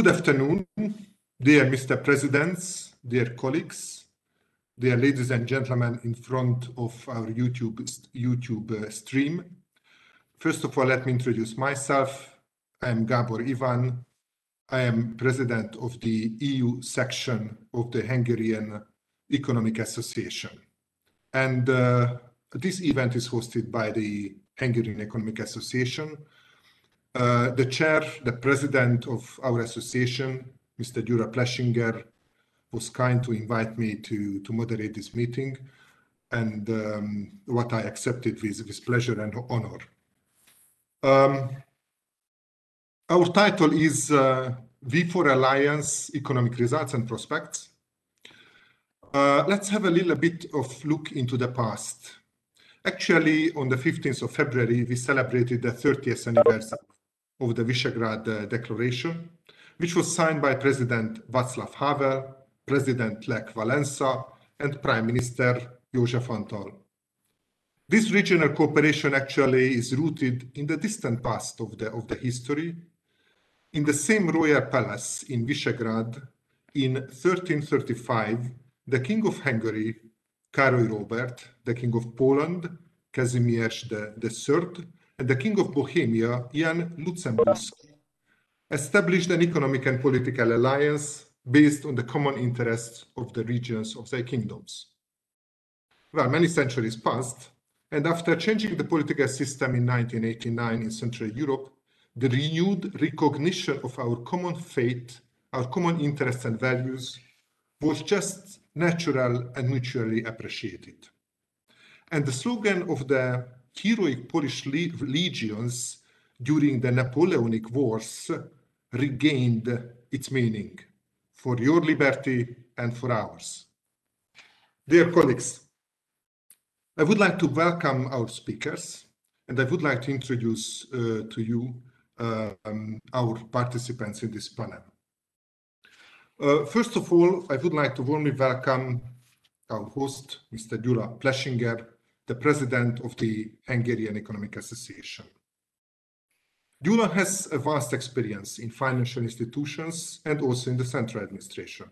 Good afternoon, dear Mr. Presidents, dear colleagues, dear ladies and gentlemen in front of our YouTube, YouTube uh, stream. First of all, let me introduce myself. I am Gabor Ivan. I am president of the EU section of the Hungarian Economic Association. And uh, this event is hosted by the Hungarian Economic Association. Uh, the chair, the president of our association, Mr. Gyula Pleschinger, was kind to invite me to, to moderate this meeting, and um, what I accepted with, with pleasure and honor. Um, our title is uh, V4 Alliance Economic Results and Prospects. Uh, let's have a little bit of look into the past. Actually, on the 15th of February, we celebrated the 30th anniversary of the Visegrad uh, Declaration, which was signed by President Václav Havel, President Lech Walesa, and Prime Minister József Antall. This regional cooperation actually is rooted in the distant past of the, of the history. In the same royal palace in Visegrad, in 1335, the King of Hungary, Károly Robert, the King of Poland, Kazimierz III, the King of Bohemia, Jan Lucemburský, established an economic and political alliance based on the common interests of the regions of their kingdoms. Well, many centuries passed, and after changing the political system in 1989 in Central Europe, the renewed recognition of our common fate, our common interests and values was just natural and mutually appreciated. And the slogan of the heroic Polish legions during the Napoleonic Wars regained its meaning for your liberty and for ours. Dear colleagues, I would like to welcome our speakers and I would like to introduce uh, to you uh, um, our participants in this panel. Uh, first of all, I would like to warmly welcome our host, Mr. Gyula Pleschinger, the president of the Hungarian Economic Association. Gyula has a vast experience in financial institutions and also in the central administration.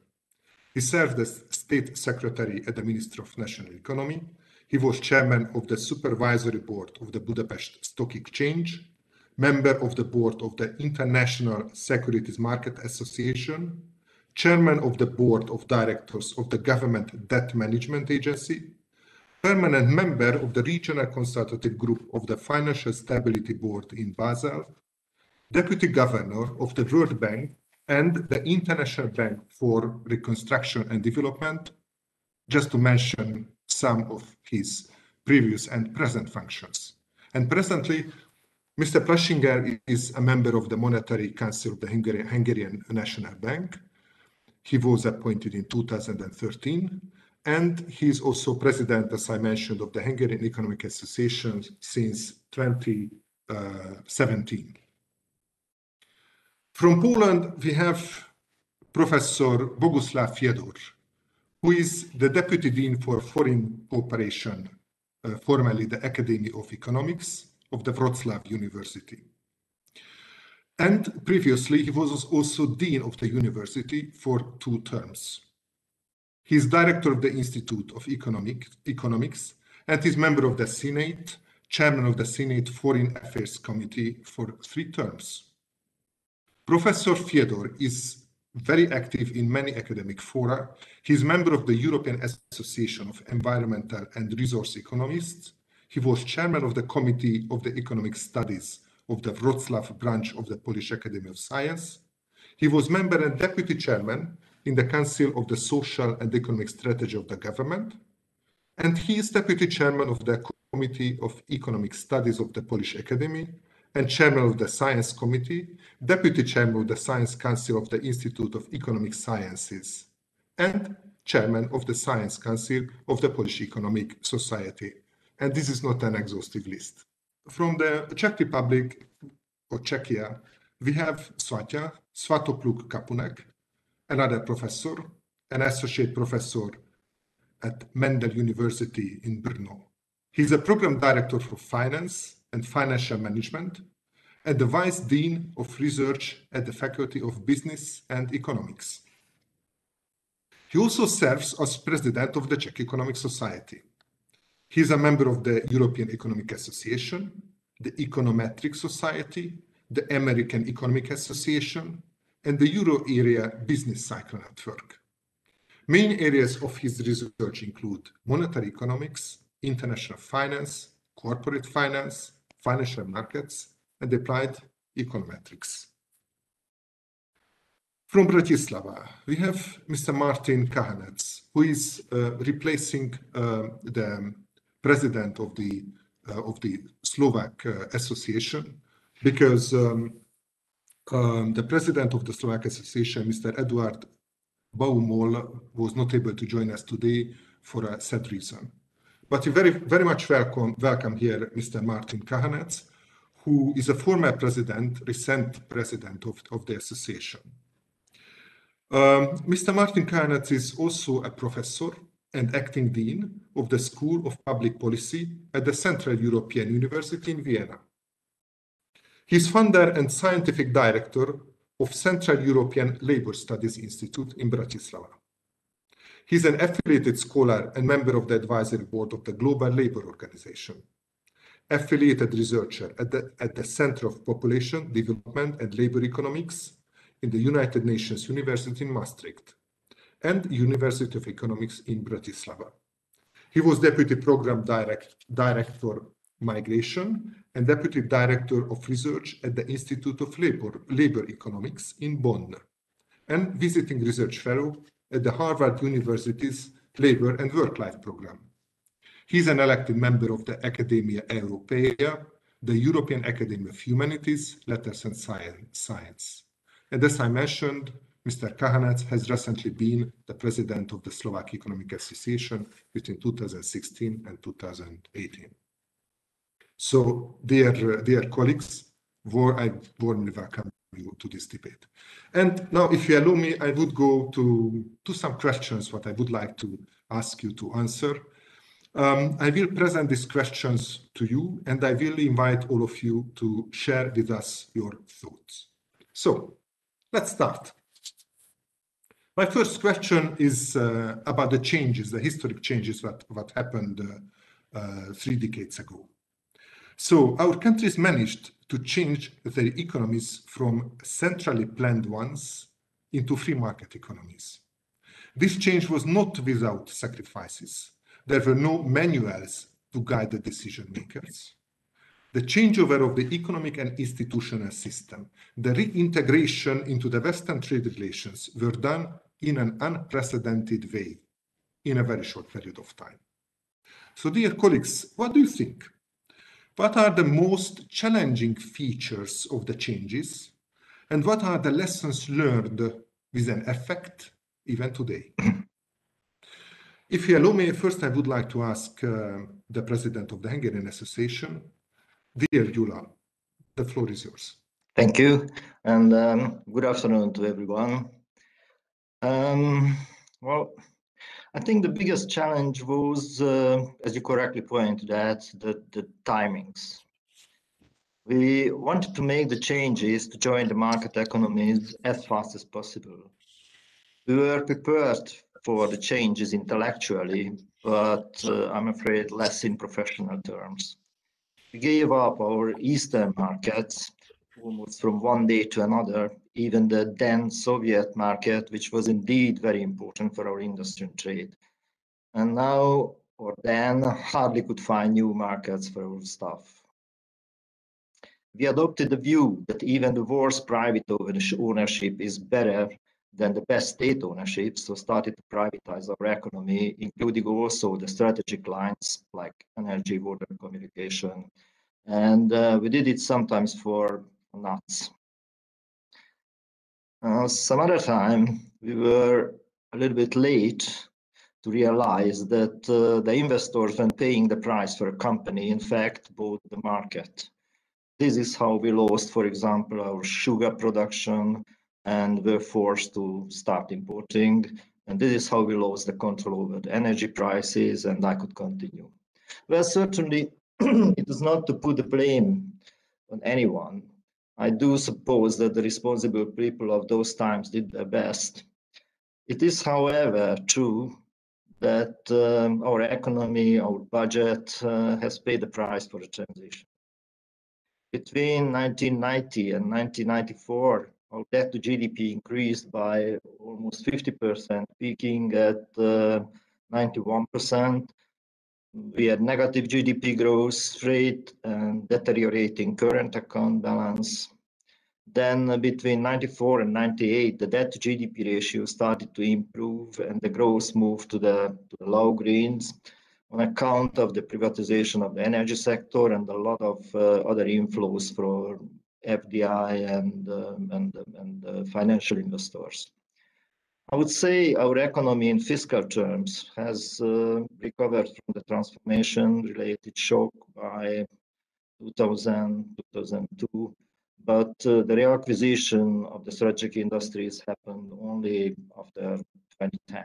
He served as state secretary at the Ministry of National Economy. He was chairman of the supervisory board of the Budapest Stock Exchange, member of the board of the International Securities Market Association, chairman of the board of directors of the Government Debt Management Agency, permanent member of the Regional Consultative Group of the Financial Stability Board in Basel, deputy governor of the World Bank and the International Bank for Reconstruction and Development, just to mention some of his previous and present functions. And presently, Mr. Pleschinger is a member of the Monetary Council of the Hungarian National Bank he was appointed in 2013, and he is also president, as I mentioned, of the Hungarian Economic Association since 2017. From Poland, we have Professor Boguslav Fiedor, who is the Deputy Dean for Foreign Cooperation, uh, formerly the Academy of Economics of the Wroclaw University. And previously, he was also dean of the university for two terms. He is director of the Institute of Economic, Economics and is member of the Senate, chairman of the Senate Foreign Affairs Committee for three terms. Professor Fiedor is very active in many academic fora. He is member of the European Association of Environmental and Resource Economists. He was chairman of the Committee of the Economic Studies of the Wroclaw branch of the Polish Academy of Science. He was member and deputy chairman in the Council of the Social and Economic Strategy of the Government. And he is deputy chairman of the Committee of Economic Studies of the Polish Academy and chairman of the Science Committee, deputy chairman of the Science Council of the Institute of Economic Sciences, and chairman of the Science Council of the Polish Economic Society. And this is not an exhaustive list from the Czech Republic or Czechia, we have Svatya Svatopluk Kapounek, another professor, an associate professor at Mendel University in Brno. He's a program director for finance and financial management, and the Vice Dean of Research at the Faculty of Business and Economics. He also serves as president of the Czech Economic Society. He is a member of the European Economic Association, the Econometric Society, the American Economic Association, and the Euro Area Business Cycle Network. Main areas of his research include monetary economics, international finance, corporate finance, financial markets, and applied econometrics. From Bratislava, we have Mr. Martin Kahanec, who is uh, replacing uh, the president of the uh, of the Slovak uh, Association, because um, um, the president of the Slovak Association, Mr. Eduard Baumol, was not able to join us today for a sad reason. But we very, very much welcome, welcome here Mr. Martin Kahanec, who is a former president, recent president of, of the association. Um, Mr. Martin Kahanec is also a professor and acting dean of the School of Public Policy at the Central European University in Vienna. He is founder and scientific director of Central European Labour Studies Institute in Bratislava. He's an affiliated scholar and member of the advisory board of the Global Labour Organization, affiliated researcher at the, at the Center of Population Development and Labour Economics in the United Nations University in Maastricht, and University of Economics in Bratislava. He was Deputy Program Direct, Director Migration and Deputy Director of Research at the Institute of Labor, Labor Economics in Bonn, and Visiting Research Fellow at the Harvard University's Labor and Work-Life Program. He is an elected member of the Academia Europaea, the European Academy of Humanities, Letters and Science. And as I mentioned, Mr. Kahanec has recently been the president of the Slovak Economic Association between 2016 and 2018. So, dear, dear colleagues, I warmly welcome you to this debate. And now, if you allow me, I would go to, to some questions what I would like to ask you to answer. Um, I will present these questions to you, and I will invite all of you to share with us your thoughts. So, let's start. My first question is uh, about the changes, the historic changes that, what happened uh, uh, three decades ago. So our countries managed to change their economies from centrally planned ones into free market economies. This change was not without sacrifices. There were no manuals to guide the decision makers. The changeover of the economic and institutional system, the reintegration into the Western trade relations were done in an unprecedented way in a very short period of time. So, dear colleagues, what do you think? What are the most challenging features of the changes? And what are the lessons learned with an effect even today? if you allow me, first I would like to ask uh, the president of the Hungarian Association, dear Gyula, the floor is yours. Thank you, and um, good afternoon to everyone. Um, well, I think the biggest challenge was, uh, as you correctly pointed out, the, the timings. We wanted to make the changes to join the market economies as fast as possible. We were prepared for the changes intellectually, but uh, I'm afraid less in professional terms. We gave up our Eastern markets almost from one day to another, even the then Soviet market, which was indeed very important for our industry and trade. And now or then hardly could find new markets for our stuff. We adopted the view that even the worst private ownership is better than the best state ownership, so started to privatize our economy, including also the strategic lines like energy, water, communication. And uh, we did it sometimes for nuts. Uh, some other time, we were a little bit late to realize that uh, the investors, when paying the price for a company, in fact, bought the market. This is how we lost, for example, our sugar production and were forced to start importing. And this is how we lost the control over the energy prices, and I could continue. Well, certainly, it is not to put the blame on anyone, I do suppose that the responsible people of those times did their best. It is, however, true that um, our economy, our budget uh, has paid the price for the transition. Between 1990 and 1994, our debt to GDP increased by almost 50%, peaking at uh, 91%. We had negative GDP growth rate and deteriorating current account balance. Then uh, between 94 and 98, the debt to GDP ratio started to improve and the growth moved to the, to the low greens on account of the privatization of the energy sector and a lot of uh, other inflows for FDI and, uh, and, and uh, financial investors. I would say our economy in fiscal terms has uh, recovered from the transformation related shock by 2000, 2002 but uh, the reacquisition of the strategic industries happened only after 2010.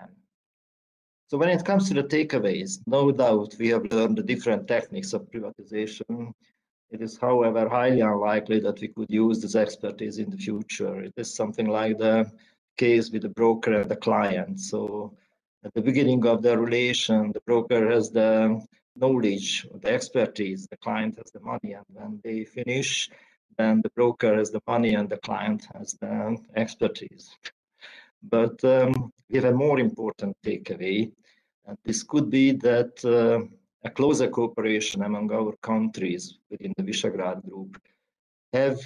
So when it comes to the takeaways, no doubt we have learned the different techniques of privatization. It is, however, highly unlikely that we could use this expertise in the future. It is something like the case with the broker and the client. So at the beginning of the relation, the broker has the knowledge, the expertise, the client has the money, and when they finish, then the broker has the money and the client has the expertise. But um, we have a more important takeaway, and this could be that uh, a closer cooperation among our countries within the Visegrad Group have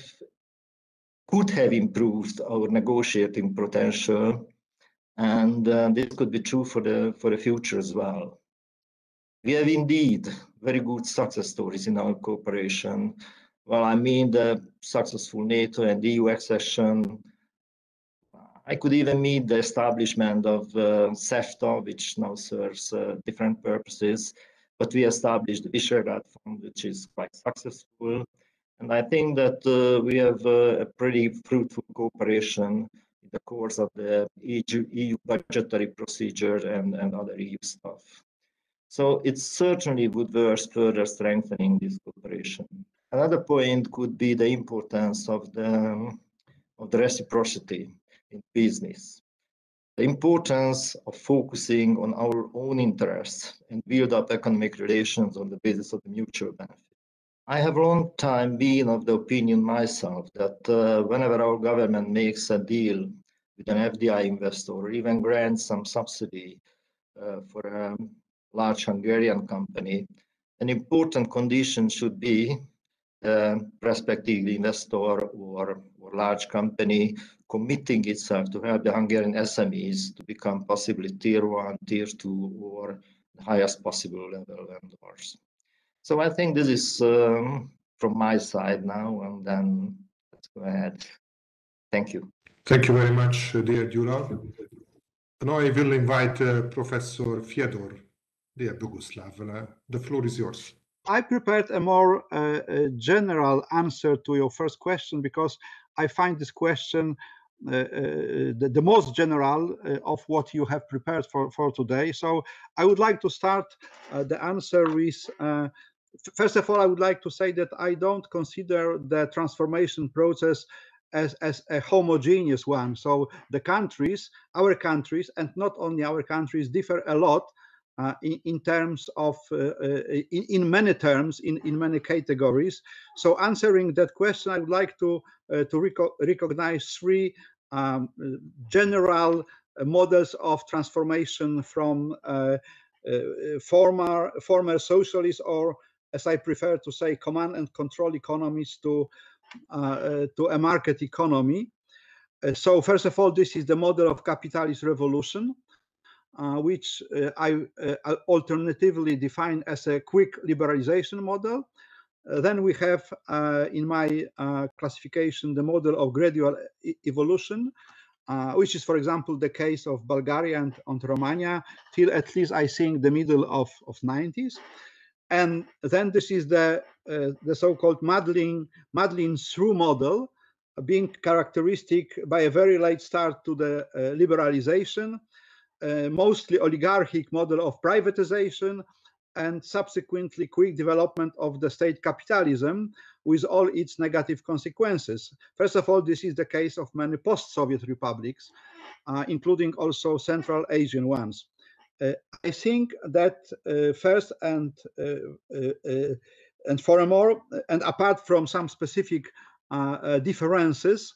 could have improved our negotiating potential, and uh, this could be true for the for the future as well. We have indeed very good success stories in our cooperation, well, I mean the successful NATO and EU accession. I could even mean the establishment of uh, which now serves uh, different purposes. But we established the Visegrad Fund, which is quite successful. And I think that uh, we have uh, a pretty fruitful cooperation in the course of the EU, EU budgetary procedure and, and other EU stuff. So it certainly would worth further strengthening this cooperation. Another point could be the importance of the, of the reciprocity in business. The importance of focusing on our own interests and build up economic relations on the basis of the mutual benefit. I have long time been of the opinion myself that uh, whenever our government makes a deal with an FDI investor or even grants some subsidy uh, for a large Hungarian company, an important condition should be uh, prospective investor or, or large company committing itself to help the Hungarian SMEs to become possibly tier one, tier two, or the highest possible level vendors. So I think this is um, from my side now, and then let's go ahead. Thank you. Thank you very much, dear Gyula. Now I will invite uh, Professor Fiedor, dear Boguslav. Uh, the floor is yours. I prepared a more uh, general answer to your first question because I find this question uh, uh, the, the, most general uh, of what you have prepared for, for today. So I would like to start uh, the answer with, uh, first of all, I would like to say that I don't consider the transformation process as, as a homogeneous one. So the countries, our countries, and not only our countries differ a lot uh, in, in, terms of uh, uh, in, in, many terms in, in many categories so answering that question i would like to to recognize three um, general models of transformation from former former socialist or as i prefer to say command and control economies to to a market economy so first of all this is the model of capitalist revolution uh, which uh, I uh, alternatively define as a quick liberalization model. then we have, in my classification, the model of gradual e evolution, uh, which is, for example, the case of Bulgaria and, and Romania till at least I think the middle of, of 90s. And then this is the, uh, the so-called muddling, muddling through model, uh, being characteristic by a very late start to the liberalization, uh, mostly oligarchic model of privatization and subsequently quick development of the state capitalism with all its negative consequences. First of all, this is the case of many post-Soviet republics, uh, including also Central Asian ones. Uh, I think that uh, first and uh, and furthermore, and apart from some specific differences,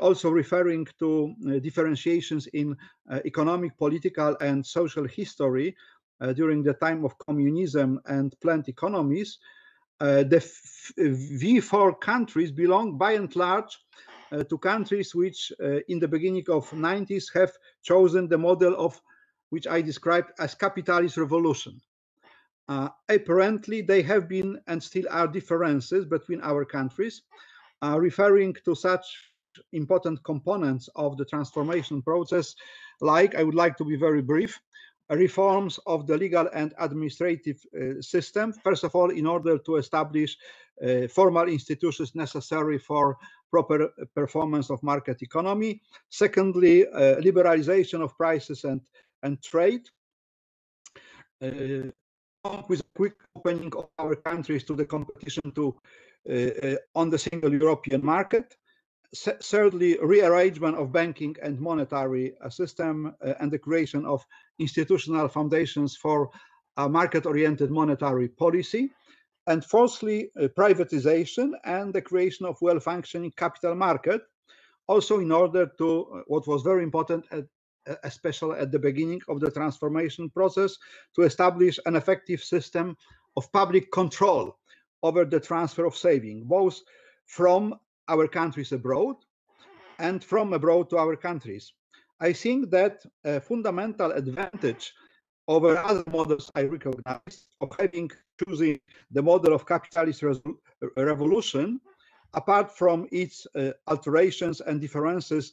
also referring to differentiations in economic, political, and social history during the time of communism and planned economies, uh, the V4 countries belong by and large uh, to countries which uh, in the beginning of 90s have chosen the model of which I described as capitalist revolution. Uh, apparently, they have been and still are differences between our countries, uh, referring to such important components of the transformation process, like I would like to be very brief, reforms of the legal and administrative uh, system. First of all, in order to establish uh, formal institutions necessary for proper performance of market economy. Secondly, uh, liberalization of prices and and trade. Uh, with a quick opening of our countries to the competition to uh, uh, on the single European market. S thirdly, rearrangement of banking and monetary uh, system uh, and the creation of institutional foundations for a market-oriented monetary policy. And fourthly, uh, privatization and the creation of well-functioning capital market, also in order to, what was very important at especially at the beginning of the transformation process, to establish an effective system of public control over the transfer of saving, both from our countries abroad and from abroad to our countries. I think that a fundamental advantage over other models I recognize of having choosing the model of capitalist revolution, apart from its uh, alterations and differences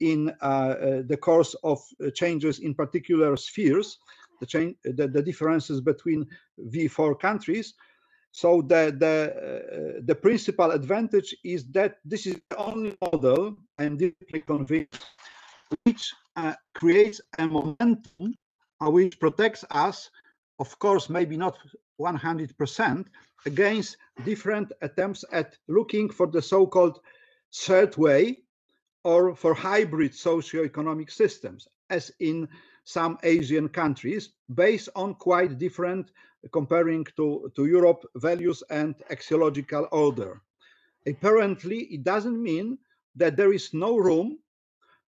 in uh, uh, the course of changes in particular spheres, the, the, the differences between V4 countries. So the, the, the principal advantage is that this is the only model, I'm deeply convinced, which uh, creates a momentum uh, which protects us, of course, maybe not 100%, against different attempts at looking for the so-called third way, or for hybrid socio-economic systems, as in some Asian countries, based on quite different, comparing to, to Europe, values and axiological order. Apparently, it doesn't mean that there is no room,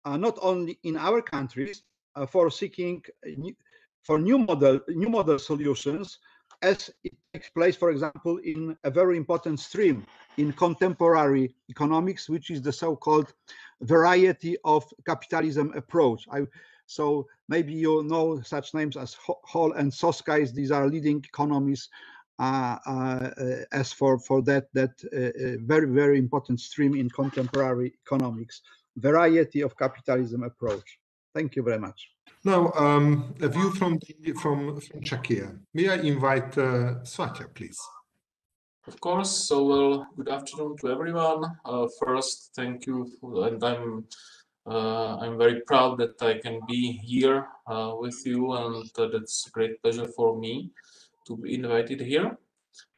uh, not only in our countries, uh, for seeking new, for new model new model solutions, as it takes place, for example, in a very important stream in contemporary economics, which is the so-called variety of capitalism approach. I, so maybe you know such names as Hall and Soskice. These are leading economists uh, uh, as for for that that uh, uh, very very important stream in contemporary economics, variety of capitalism approach. Thank you very much. Now, um, a view from from from Czechia. May I invite uh, please? Of course. So, well, good afternoon to everyone. Uh, first, thank you, and I'm uh, I'm very proud that I can be here uh, with you, and uh, that's a great pleasure for me to be invited here.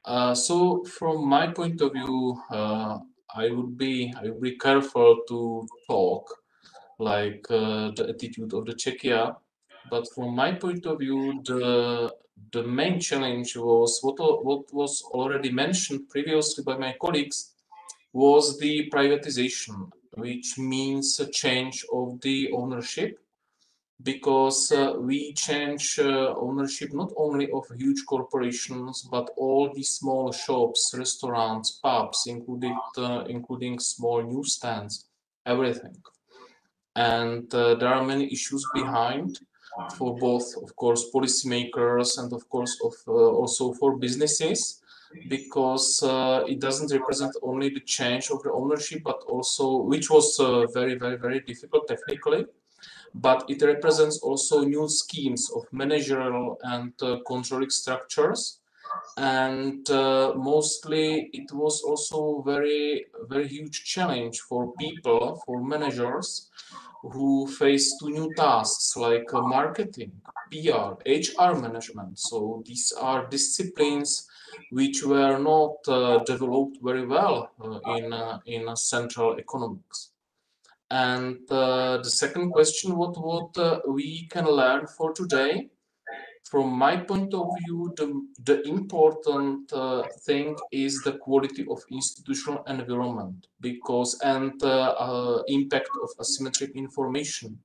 Uh, so, from my point of view, uh, I would be I would be careful to talk like the attitude of the Czechia, but from my point of view, the the main challenge was what, what was already mentioned previously by my colleagues was the privatization, which means a change of the ownership because uh, we change uh, ownership not only of huge corporations but all the small shops, restaurants, pubs, including uh, including small newsstands, everything. And uh, there are many issues behind for both, of course, policymakers and of course of uh, also for businesses because uh, it doesn't represent only the change of the ownership, but also which was uh, very, very, very difficult technically, but it represents also new schemes of managerial and uh, controlling structures. And uh, mostly it was also very, very huge challenge for people, for managers, who face two new tasks like uh, marketing, PR, HR management. So these are disciplines which were not uh, developed very well uh, in uh, in central economics. And uh, the second question, what what uh, we can learn for today? From my point of view, the, the important uh, thing is the quality of institutional environment because and impact of asymmetric information.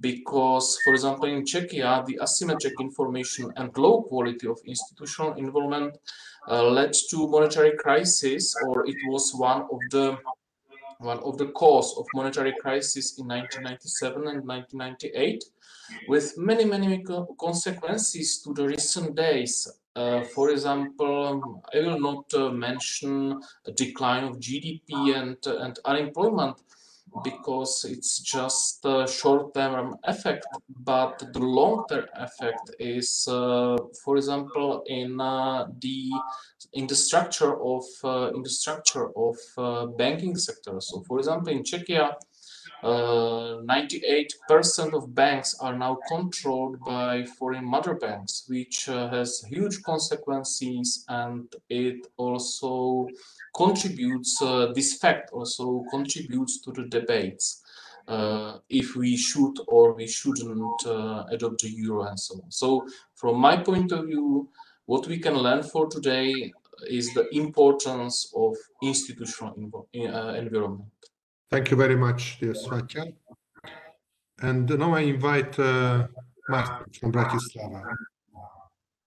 Because, for example, in Czechia, the asymmetric information and low quality of institutional involvement uh, led to monetary crisis, or it was one of the one of the cause of monetary crisis in 1997 and 1998, with many many consequences to the recent days. Uh, for example, I will not uh, mention a decline of GDP and uh, and unemployment, because it's just a short-term effect, but the long-term effect is, uh, for example, in uh, the in the structure of uh, in the structure of uh, banking sector. So, for example, in Czechia, 98% uh, of banks are now controlled by foreign mother banks, which uh, has huge consequences, and it also contributes, uh, this fact also contributes to the debates. Uh, if we should or we shouldn't uh, adopt the euro and so on. So from my point of view, what we can learn for today is the importance of institutional uh, environment. Thank you very much, dear Svatja. And now I invite uh, Martin from Bratislava.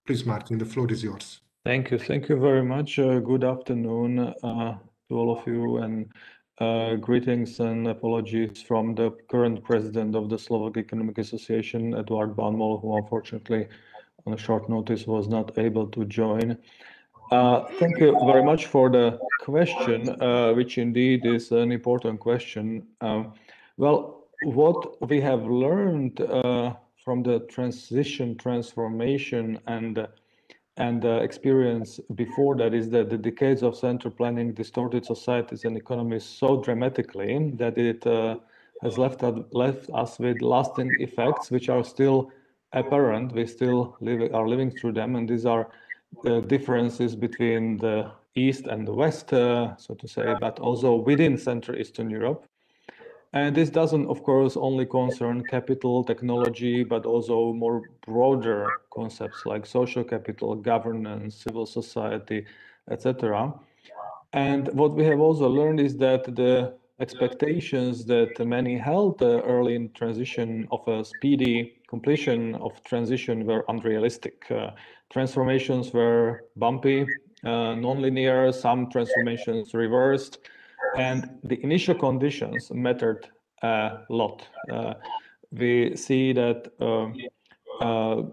Please, Martin, the floor is yours. Thank you. Thank you very much. Uh, good afternoon uh, to all of you and uh, greetings and apologies from the current president of the Slovak Economic Association, Eduard Balmol, who unfortunately on a short notice was not able to join. Uh, thank you very much for the question, uh, which indeed is an important question. Um, well, what we have learned uh, from the transition, transformation, and and uh, experience before that is that the decades of central planning distorted societies and economies so dramatically that it uh, has left, left us with lasting effects which are still apparent. We still live, are living through them, and these are the differences between the East and the West, uh, so to say, but also within Central Eastern Europe. And this doesn't, of course, only concern capital, technology, but also more broader concepts like social capital, governance, civil society, etc. And what we have also learned is that the expectations that many held early in transition of a speedy completion of transition were unrealistic. Uh, transformations were bumpy, uh, non-linear, some transformations reversed, and the initial conditions mattered a lot. Uh, we see that um, uh,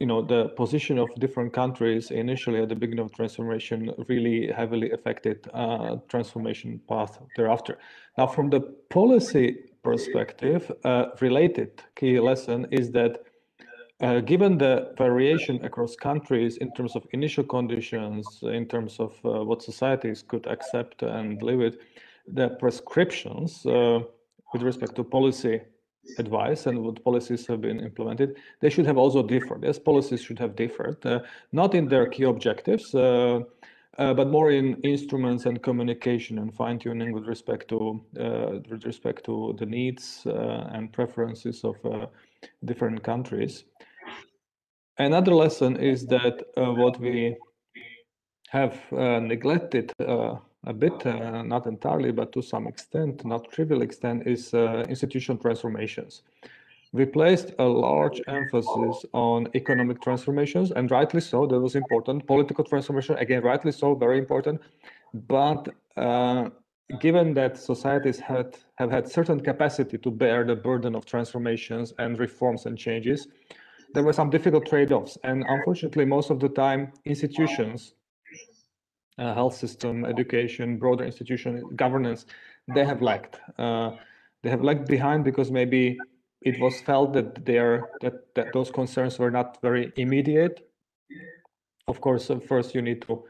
you know the position of different countries initially at the beginning of transformation really heavily affected uh, transformation path thereafter. Now, from the policy perspective, uh, related key lesson is that uh, given the variation across countries in terms of initial conditions, in terms of uh, what societies could accept and live with, the prescriptions uh, with respect to policy advice and what policies have been implemented, they should have also differed. Yes, policies should have differed, uh, not in their key objectives, uh, uh, but more in instruments and communication and fine tuning with respect to with respect to the needs and preferences of different countries. Another lesson is that uh, what we have uh, neglected uh, a bit, uh, not entirely, but to some extent, not trivial extent, is uh, institutional transformations. We placed a large emphasis on economic transformations, and rightly so, that was important. Political transformation, again, rightly so, very important. But uh, given that societies had have had certain capacity to bear the burden of transformations and reforms and changes, there were some difficult trade-offs. And unfortunately, most of the time, institutions, uh, health system, education, broader institution, governance, they have lagged. Uh, they have lagged behind because maybe it was felt that there that, that those concerns were not very immediate. Of course, uh, first you need to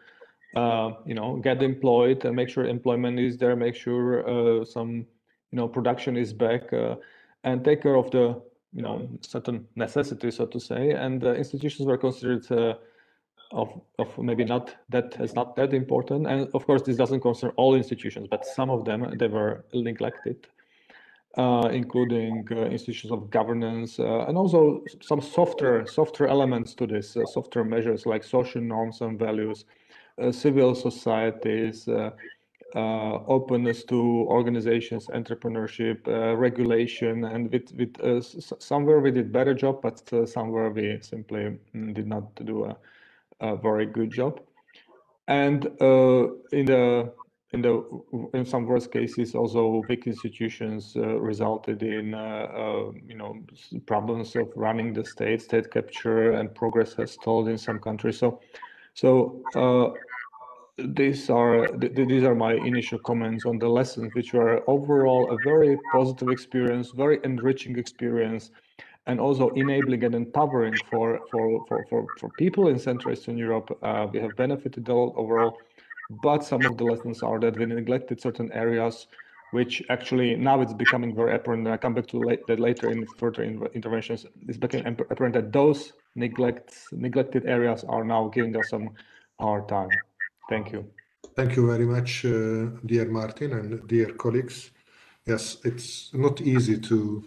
uh, you know get employed and make sure employment is there, make sure uh, some you know production is back. Uh, and take care of the you know certain necessities, so to say. And institutions were considered of of maybe not that is not that important. And of course, this doesn't concern all institutions, but some of them they were neglected. Uh, including uh, institutions of governance uh, and also some softer softer elements to this, uh, softer measures like social norms and values, uh, civil societies, uh, openness to organizations, entrepreneurship, regulation, and with, with somewhere we did better job, but somewhere we simply mm, did not do a, a very good job. And in the in the in some worst cases also big institutions uh, resulted in uh, uh, you know problems of running the state state capture and progress has stalled in some countries so so uh, these are th these are my initial comments on the lessons which were overall a very positive experience very enriching experience and also enabling and empowering for for for for, for people in central eastern europe uh, we have benefited all overall but some of the lessons are that we neglected certain areas which actually now it's becoming very apparent and i come back to late, that later in further in, interventions it's becoming apparent that those neglects neglected areas are now giving us some hard time. Thank you. Thank you very much uh, dear martin and dear colleagues. Yes it's not easy to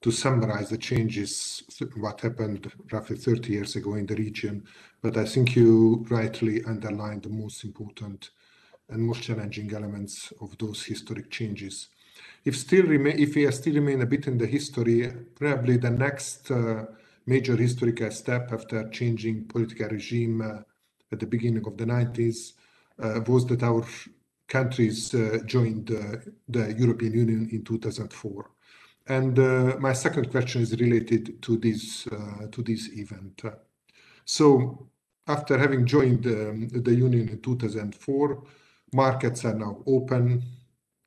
to summarize the changes what happened roughly 30 years ago in the region but I think you rightly underlined the most important and most challenging elements of those historic changes. If still remain, if we still remain a bit in the history, probably the next uh, major historical step after changing political regime uh, at the beginning of the 90s uh, was that our countries uh, joined uh, the European Union in 2004. And uh, my second question is related to this to this event. So after having joined um, the Union in 2004, markets are now open.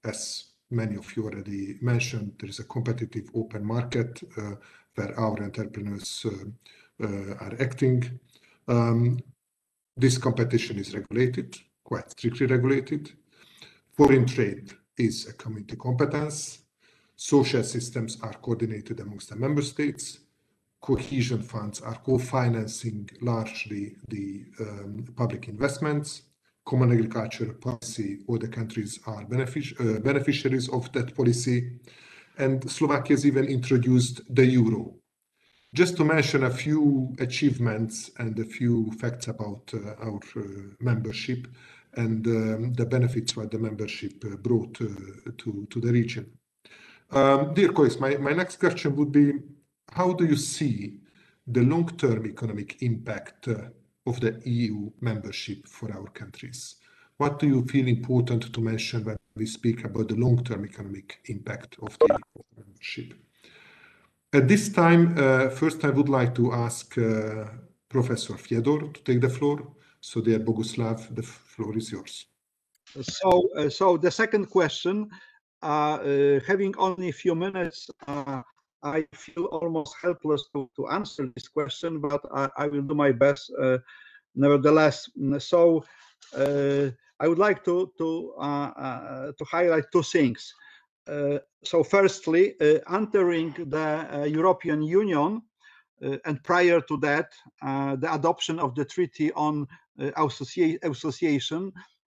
As many of you already mentioned, there is a competitive open market uh, where our entrepreneurs uh, uh, are acting. Um, this competition is regulated, quite strictly regulated. Foreign trade is a community competence. Social systems are coordinated amongst the member states cohesion funds are co-financing largely the um, public investments. Common agricultural policy, all the countries are benefic uh, beneficiaries of that policy. And Slovakia has even introduced the euro. Just to mention a few achievements and a few facts about uh, our uh, membership and um, the benefits that the membership uh, brought uh, to, to the region. Um, dear colleagues, my, my next question would be how do you see the long-term economic impact uh, of the EU membership for our countries? What do you feel important to mention when we speak about the long-term economic impact of the EU membership? At this time, uh, first I would like to ask uh, Professor Fiedor to take the floor. So dear Boguslav, the floor is yours. So, uh, so the second question, having only a few minutes, I feel almost helpless to, to answer this question, but I, I will do my best uh, nevertheless. So uh, I would like to to uh, uh to highlight two things. Uh, so firstly, uh, entering the European Union and prior to that, the adoption of the Treaty on Associ Association.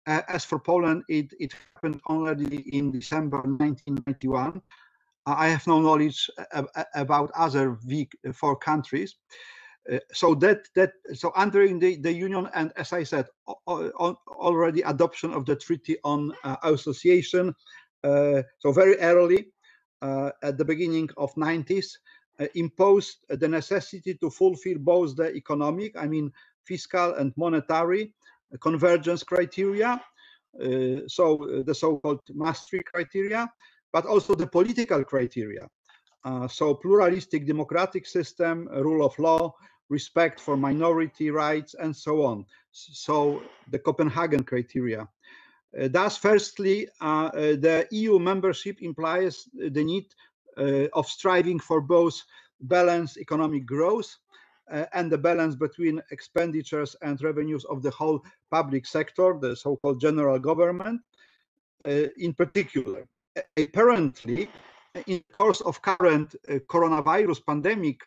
As for Poland, it, it happened already in December 1991 I have no knowledge about other uh, four countries. Uh, so that that so entering the, the union and as I said already adoption of the treaty on uh, association. Uh, so very early uh, at the beginning of 90s uh, imposed the necessity to fulfill both the economic, I mean fiscal and monetary convergence criteria. so the so-called Maastricht criteria but also the political criteria. Uh, so pluralistic democratic system, rule of law, respect for minority rights, and so on. So the Copenhagen criteria. Uh, thus, firstly, uh, uh the EU membership implies the need uh, of striving for both balanced economic growth uh, and the balance between expenditures and revenues of the whole public sector, the so-called general government, in particular. Apparently in the course of current uh, coronavirus pandemic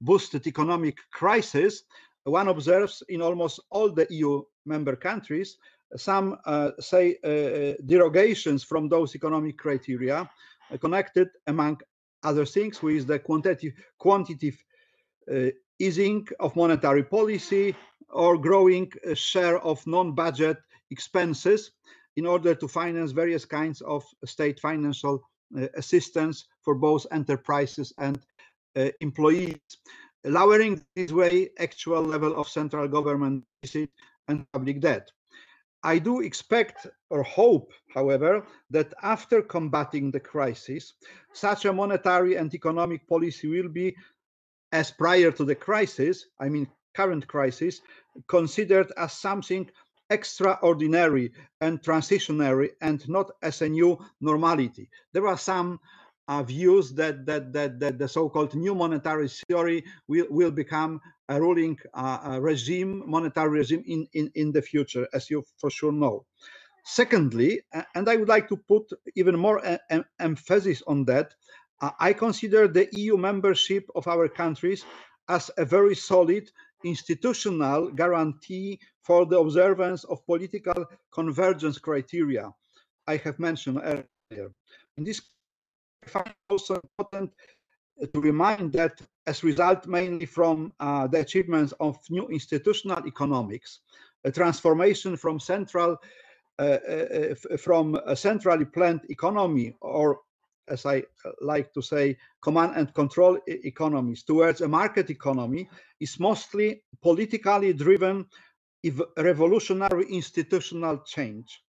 boosted economic crisis, one observes in almost all the EU member countries some, uh, say, uh, derogations from those economic criteria uh, connected, among other things, with the quantitative, quantitative uh, easing of monetary policy or growing share of non-budget expenses in order to finance various kinds of state financial uh, assistance for both enterprises and uh, employees, lowering this way actual level of central government deficit and public debt. I do expect or hope, however, that after combating the crisis, such a monetary and economic policy will be, as prior to the crisis, I mean current crisis, considered as something extraordinary and transitionary and not as a new normality. There are some uh, views that, that, that, that the so-called new monetary theory will, will become a ruling uh, regime, monetary regime in, in, in the future, as you for sure know. Secondly, and I would like to put even more emphasis on that, uh, I consider the EU membership of our countries as a very solid institutional guarantee for the observance of political convergence criteria I have mentioned earlier. In this I find also important to remind that as a result mainly from uh, the achievements of new institutional economics, a transformation from central uh, uh, from a centrally planned economy or as I like to say, command and control economies towards a market economy is mostly politically driven revolutionary institutional change.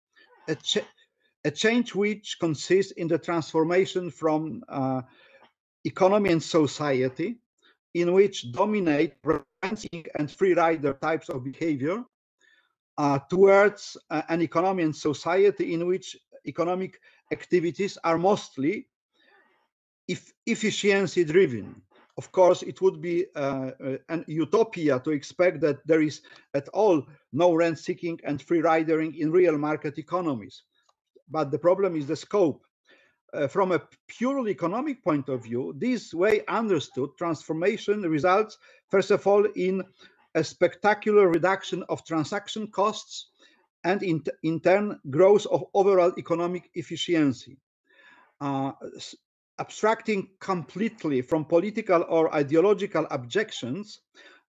A, ch a, change which consists in the transformation from uh, economy and society in which dominate preferencing and free rider types of behavior uh, towards uh, an economy and society in which economic activities are mostly if efficiency driven. Of course, it would be uh, uh, an utopia to expect that there is at all no rent seeking and free riding in real market economies. But the problem is the scope. Uh, from a purely economic point of view, this way understood transformation results, first of all, in a spectacular reduction of transaction costs and in, in turn growth of overall economic efficiency. Uh, abstracting completely from political or ideological objections,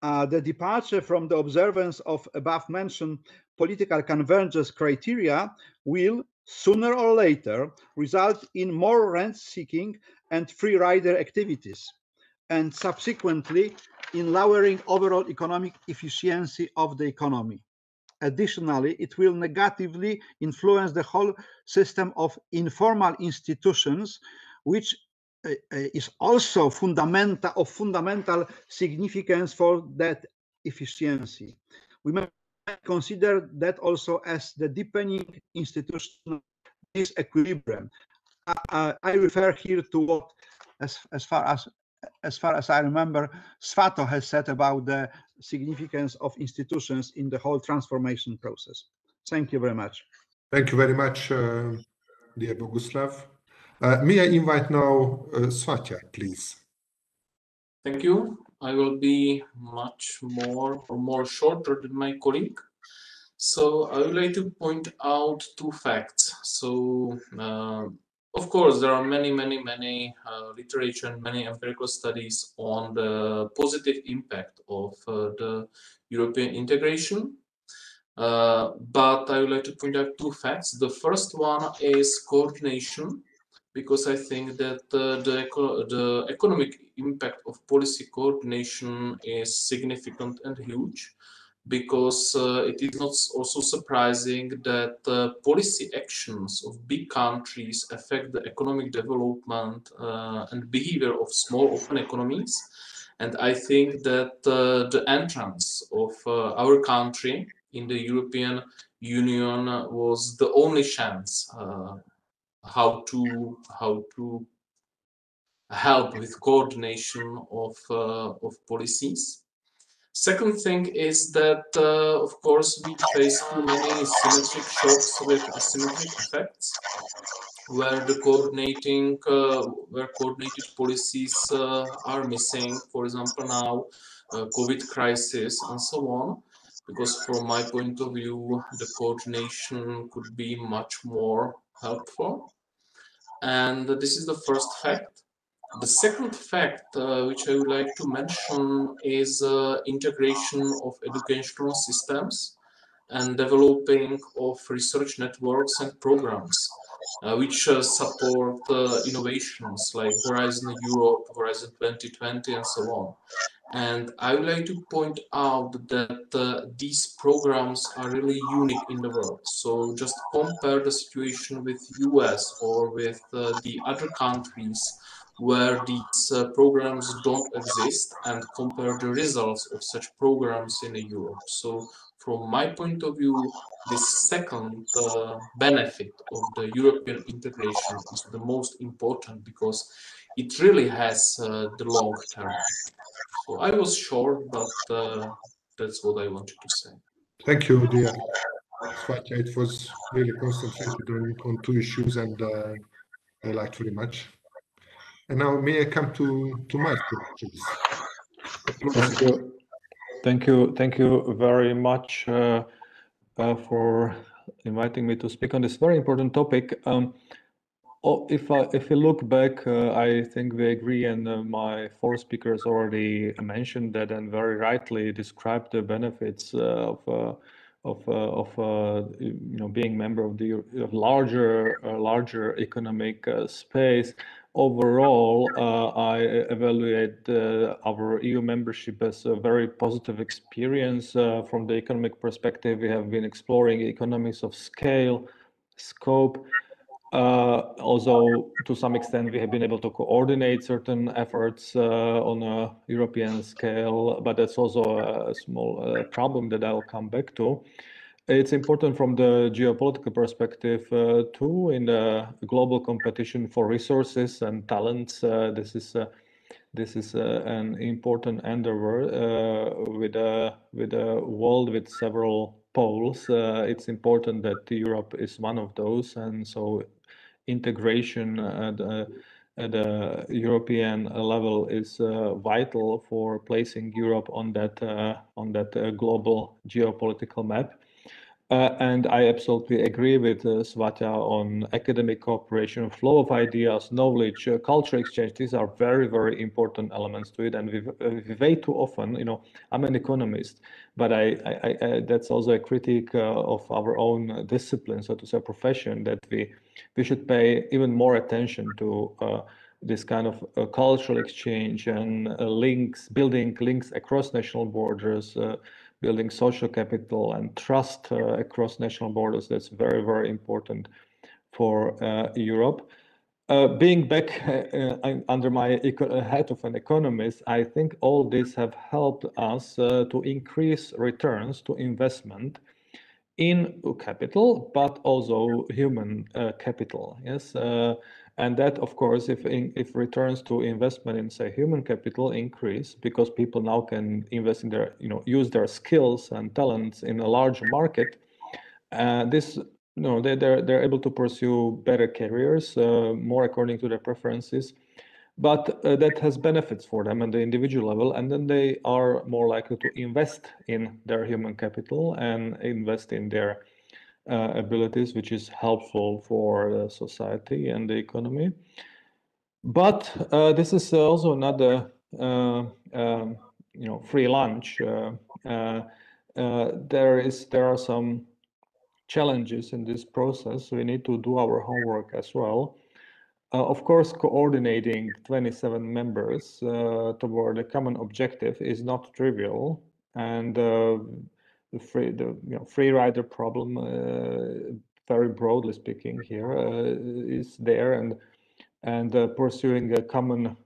uh, the departure from the observance of above mentioned political convergence criteria will sooner or later result in more rent seeking and free rider activities and subsequently in lowering overall economic efficiency of the economy. Additionally, it will negatively influence the whole system of informal institutions, which uh, uh, is also fundamental of fundamental significance for that efficiency. We may consider that also as the deepening institutional disequilibrium. Uh, I refer here to what, as, as far as as far as I remember, Svato has said about the significance of institutions in the whole transformation process. Thank you very much. Thank you very much, uh, dear Boguslav. Uh, may I invite now uh, Svatja, please? Thank you. I will be much more or more shorter than my colleague. So I would like to point out two facts. So uh, of course, there are many, many, many uh, literature and many empirical studies on the positive impact of uh, the European integration. Uh, but I would like to point out two facts. The first one is coordination, because I think that uh, the, eco the economic impact of policy coordination is significant and huge because uh, it is not also surprising that uh, policy actions of big countries affect the economic development uh, and behavior of small open economies. And I think that uh, the entrance of uh, our country in the European Union was the only chance uh, how to how to help with coordination of of policies. Second thing is that, uh, of course, we face too many symmetric shocks with asymmetric effects, where the coordinating, uh, where coordinated policies uh, are missing. For example, now uh, COVID crisis and so on. Because from my point of view, the coordination could be much more helpful. And this is the first fact. The second fact, uh, which I would like to mention, is uh, integration of educational systems and developing of research networks and programs, uh, which uh, support uh, innovations like Horizon Europe, Horizon 2020, and so on. And I would like to point out that uh, these programs are really unique in the world. So just compare the situation with US or with the other countries where these uh, programs don't exist and compare the results of such programs in Europe. So from my point of view, the second uh, benefit of the European integration is the most important because it really has uh, the long term. So I was short, but uh, that's what I wanted to say. Thank you, dear It was really concentrated on, two issues and uh, I liked very much. And now may I come to, to Martin, please? Thank you. Thank you. Thank you very much uh, uh, for inviting me to speak on this very important topic. Um, oh, if I, if you look back, uh, I think we agree, and uh, my four speakers already mentioned that and very rightly described the benefits uh, of uh, of, uh, of uh, you know being member of the larger uh, larger economic space overall, uh, I evaluate uh, our EU membership as a very positive experience. Uh, from the economic perspective, we have been exploring economies of scale, scope. also, to some extent, we have been able to coordinate certain efforts on a European scale, but that's also a small problem that I'll come back to. It's important from the geopolitical perspective uh, too. In the global competition for resources and talents, uh, this is uh, this is uh, an important endeavor uh, with a with a world with several poles. Uh, it's important that Europe is one of those, and so integration at, at the European level is vital for placing Europe on that on that global geopolitical map. Uh, and I absolutely agree with uh, Svatja on academic cooperation, flow of ideas, knowledge, uh, culture exchange. These are very, very important elements to it. And we, uh, way too often, you know, I'm an economist, but I, I, I that's also a critique uh, of our own discipline, so to say, profession, that we we should pay even more attention to uh, this kind of cultural exchange and links, building links across national borders building social capital and trust uh, across national borders. That's very, very important for uh, Europe. Uh, being back uh, uh, under my head of an economist, I think all this have helped us to increase returns to investment in capital, but also human capital. Yes, and that, of course, if if returns to investment in say human capital increase because people now can invest in their you know use their skills and talents in a larger market, uh, this you know they they're they're able to pursue better careers uh, more according to their preferences, but uh, that has benefits for them at the individual level, and then they are more likely to invest in their human capital and invest in their uh, abilities, which is helpful for society and the economy. But uh, this is also another, uh, um, you know, free lunch. there is there are some challenges in this process. We need to do our homework as well. Uh, of course, coordinating 27 members uh, toward a common objective is not trivial, and uh, the free the you know free rider problem uh, very broadly speaking here uh, is there and and uh, pursuing a common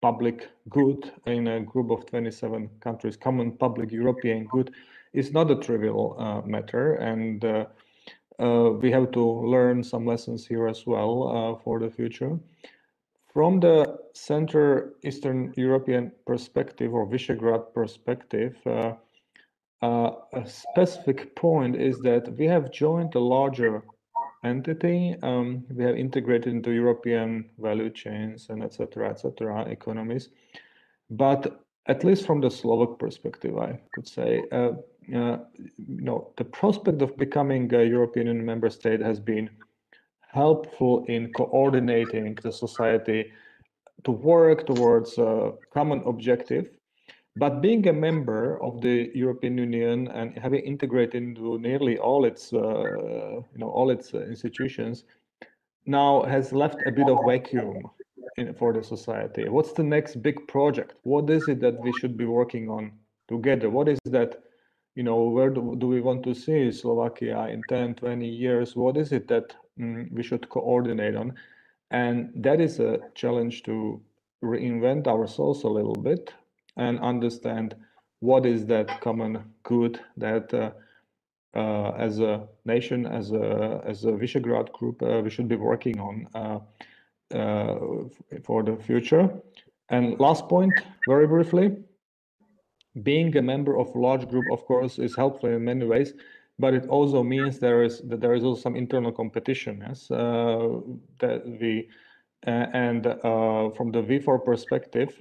public good in a group of 27 countries. Common public european good is not a trivial uh, matter and uh, uh, we have to learn some lessons here as well for the future. From the Center Eastern European perspective or Visegrad perspective, uh, a specific point is that we have joined a larger entity. Um, we have integrated into European value chains and etc. etc. economies. But at least from the Slovak perspective, I could say, uh, uh, you know, the prospect of becoming a European Union member state has been helpful in coordinating the society to work towards a common objective but being a member of the European Union and having integrated into nearly all its, uh, you know, all its uh, institutions, now has left a bit of vacuum in, for the society. What's the next big project? What is it that we should be working on together? What is that, you know, where do, do we want to see Slovakia in 10, 20 years? What is it that mm, we should coordinate on? And that is a challenge to reinvent ourselves a little bit and understand what is that common good that uh, uh, as a nation, as a as a Visegrad group, uh, we should be working on uh, uh, for the future. And last point, very briefly, being a member of a large group, of course, is helpful in many ways, but it also means there is that there is also some internal competition. Yes, uh, that we and from the V4 perspective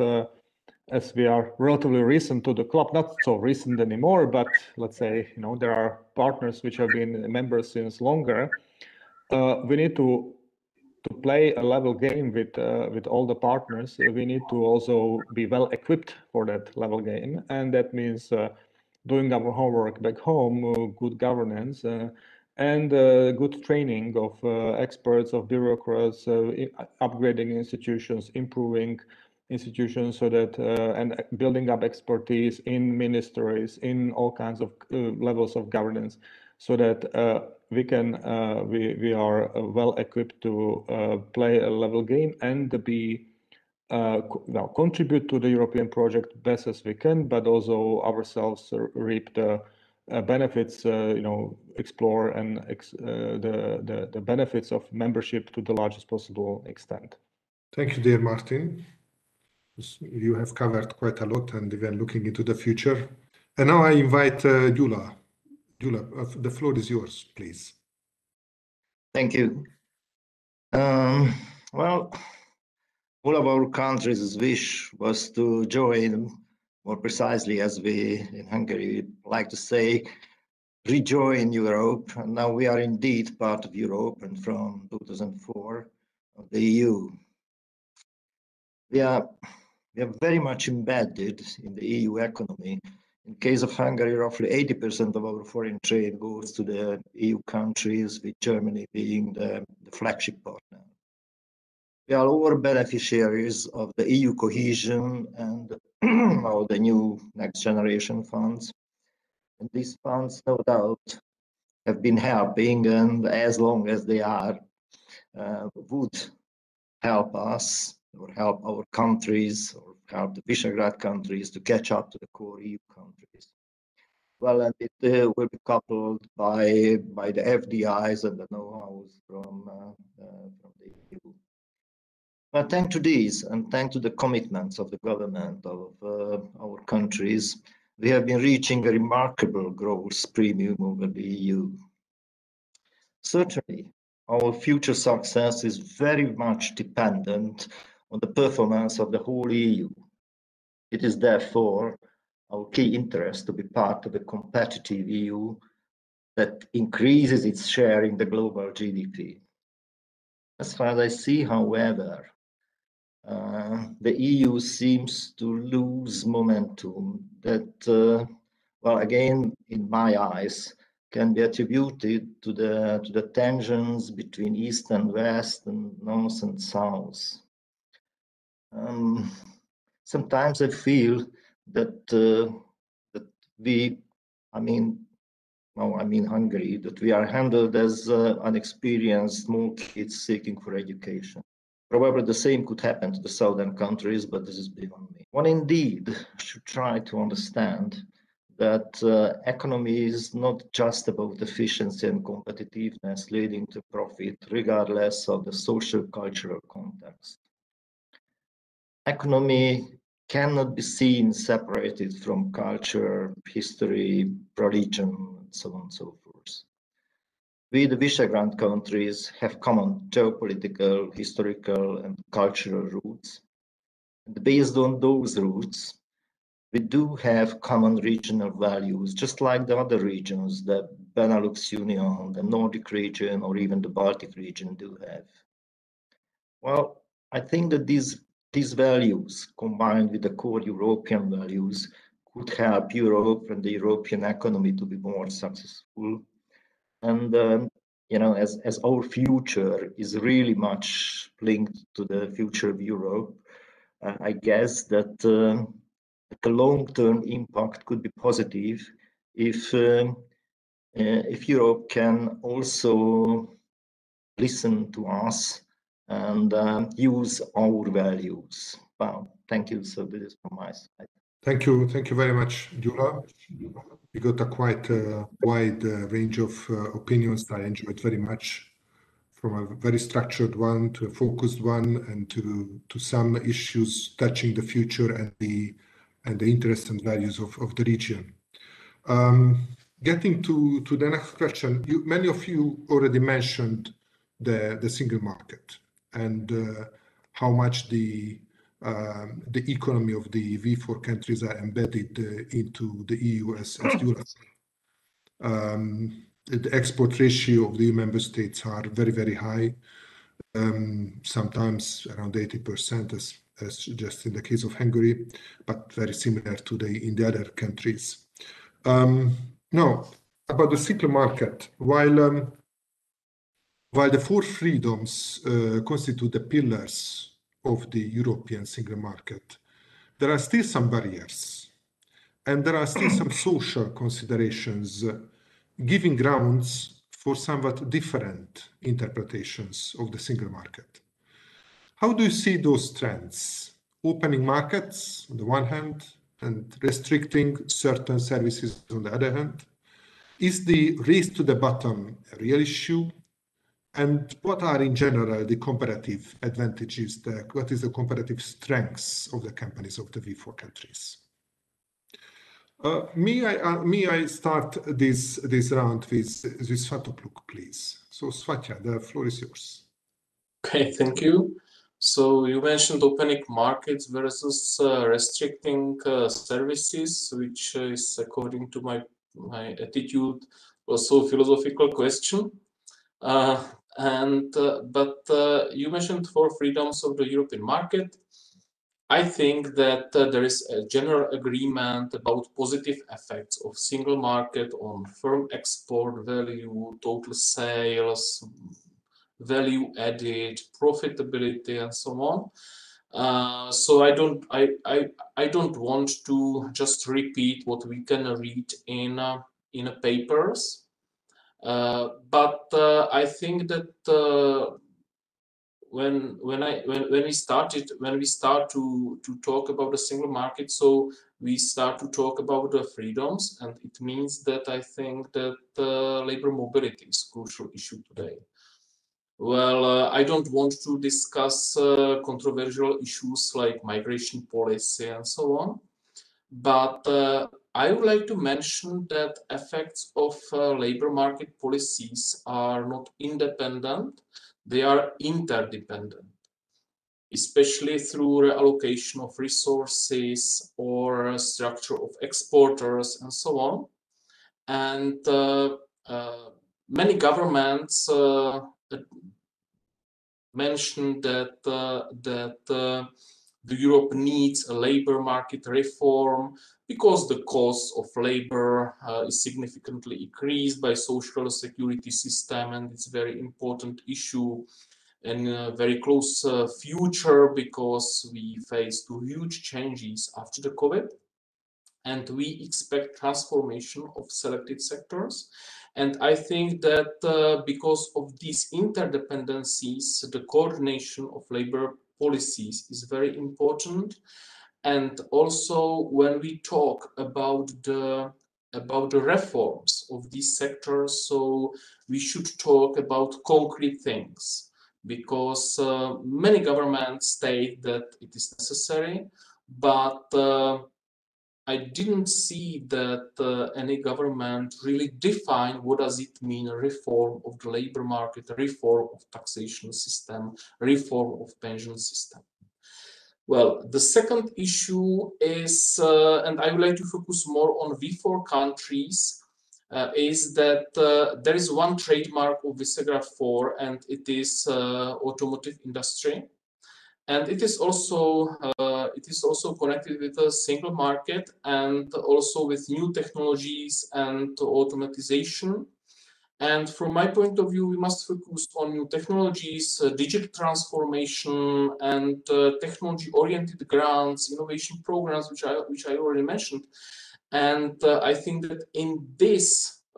as we are relatively recent to the club, not so recent anymore, but let's say, you know, there are partners which have been members since longer. Uh, we need to to play a level game with uh, with all the partners. We need to also be well equipped for that level game, and that means uh, doing our homework back home, uh, good governance, uh, and uh, good training of experts, of bureaucracies, upgrading institutions, improving institutions so that uh, and building up expertise in ministries in all kinds of uh, levels of governance so that uh, we can uh, we we are uh, well equipped to uh, play a level game and be well contribute to the European project best as we can, but also ourselves reap the benefits. you know, explore and ex the, the the benefits of membership to the largest possible extent. Thank you, dear Martin you have covered quite a lot and even looking into the future. And now I invite uh. Gyula, uh, the floor is yours, please. Thank you. Um, well, all of our countries' wish was to join, more precisely as we in Hungary like to say, rejoin Europe. And now we are indeed part of Europe and from 2004 of the EU. We are we are very much embedded in the EU economy. In case of Hungary, roughly 80% of our foreign trade goes to the EU countries, with Germany being the, the flagship partner. We are all beneficiaries of the EU cohesion and all the new next generation funds. And these funds, no doubt, have been helping, and as long as they are, uh, would help us or help our countries or help the Visegrad countries to catch up to the core EU countries. Well, and it uh, will be coupled by by the FDIs and the know-hows from uh, uh, from the EU. But thanks to these and thanks to the commitments of the government of uh, our countries, we have been reaching a remarkable growth premium over the EU. Certainly, our future success is very much dependent on the performance of the whole EU. It is therefore our key interest to be part of a competitive EU that increases its share in the global GDP. As far as I see, however, uh, the EU seems to lose momentum that, uh, well, again, in my eyes, can be attributed to the, to the tensions between East and West and North and South. Um, sometimes I feel that uh, that we, I mean, no, I mean Hungary, that we are handled as uh, unexperienced small kids seeking for education. Probably the same could happen to the southern countries, but this is beyond me. One indeed should try to understand that uh, economy is not just about efficiency and competitiveness leading to profit, regardless of the social cultural context. Economy cannot be seen separated from culture, history, religion, and so on and so forth. We, the Visegrad countries, have common geopolitical, historical, and cultural roots. And based on those roots, we do have common regional values, just like the other regions, the Benelux Union, the Nordic region, or even the Baltic region do have. Well, I think that these these values, combined with the core European values, could help Europe and the European economy to be more successful. And um, you know, as as our future is really much linked to the future of Europe, uh, I guess that uh, the long-term impact could be positive if um, uh, if Europe can also listen to us and um, use our values. Wow, thank you. So this is from my side. Thank you. Thank you very much, Gyula. We got a quite uh, wide uh, range of uh, opinions I enjoyed very much, from a very structured one to a focused one, and to to some issues touching the future and the and the interests and values of, of the region. Um, getting to, to the next question, you, many of you already mentioned the, the single market and uh, how much the um, the economy of the V4 countries are embedded uh, into the EU as, as Europe. Um, the export ratio of the EU member states are very, very high, um, sometimes around 80%, as as just in the case of Hungary, but very similar to the in the other countries. Um, now, about the single market, while um, while the four freedoms uh, constitute the pillars of the European single market, there are still some barriers, and there are still some social considerations uh, giving grounds for somewhat different interpretations of the single market. How do you see those trends? Opening markets on the one hand and restricting certain services on the other hand? Is the race to the bottom a real issue? And what are in general the comparative advantages, what is the comparative strengths of the companies of the V4 countries? Uh, may, I, uh, I start this, this round with, with Svatopluk, please? So Svatya, the floor is yours. Okay, thank you. So you mentioned opening markets versus uh, restricting services, which is according to my my attitude also a philosophical question. And uh, but uh, you mentioned four freedoms of the European market. I think that uh, there is a general agreement about positive effects of single market on firm export value, total sales, value added, profitability, and so on. Uh, so I don't I, I I don't want to just repeat what we can read in uh, in papers, but uh, I think that uh, when when I when, when we started when we start to to talk about the single market, so we start to talk about the freedoms, and it means that I think that uh, labor mobility is a crucial issue today. Well, uh, I don't want to discuss uh, controversial issues like migration policy and so on, but uh, I would like to mention that effects of uh, labor market policies are not independent, they are interdependent, especially through reallocation of resources or structure of exporters and so on. And uh, uh, many governments mentioned that uh, that uh, Europe needs a labor market reform because the cost of labor uh, is significantly increased by social security system and it's a very important issue in a very close uh, future because we face two huge changes after the COVID and we expect transformation of selected sectors. And I think that uh, because of these interdependencies, the coordination of labor policies is very important. And also when we talk about the about the reforms of these sectors, so we should talk about concrete things. because uh, many governments state that it is necessary, but uh, I didn't see that uh, any government really define what does it mean reform of the labor market, reform of taxation system, reform of pension system. Well, the second issue is, uh, and I would like to focus more on V4 countries, uh, is that uh, there is one trademark of Visegrad 4 and it is uh, automotive industry. And it is also uh, it is also connected with a single market and also with new technologies and automatization. And from my point of view, we must focus on new technologies, uh, digital transformation, and uh, technology-oriented grants, innovation programs, which I which I already mentioned. And uh, I think that in this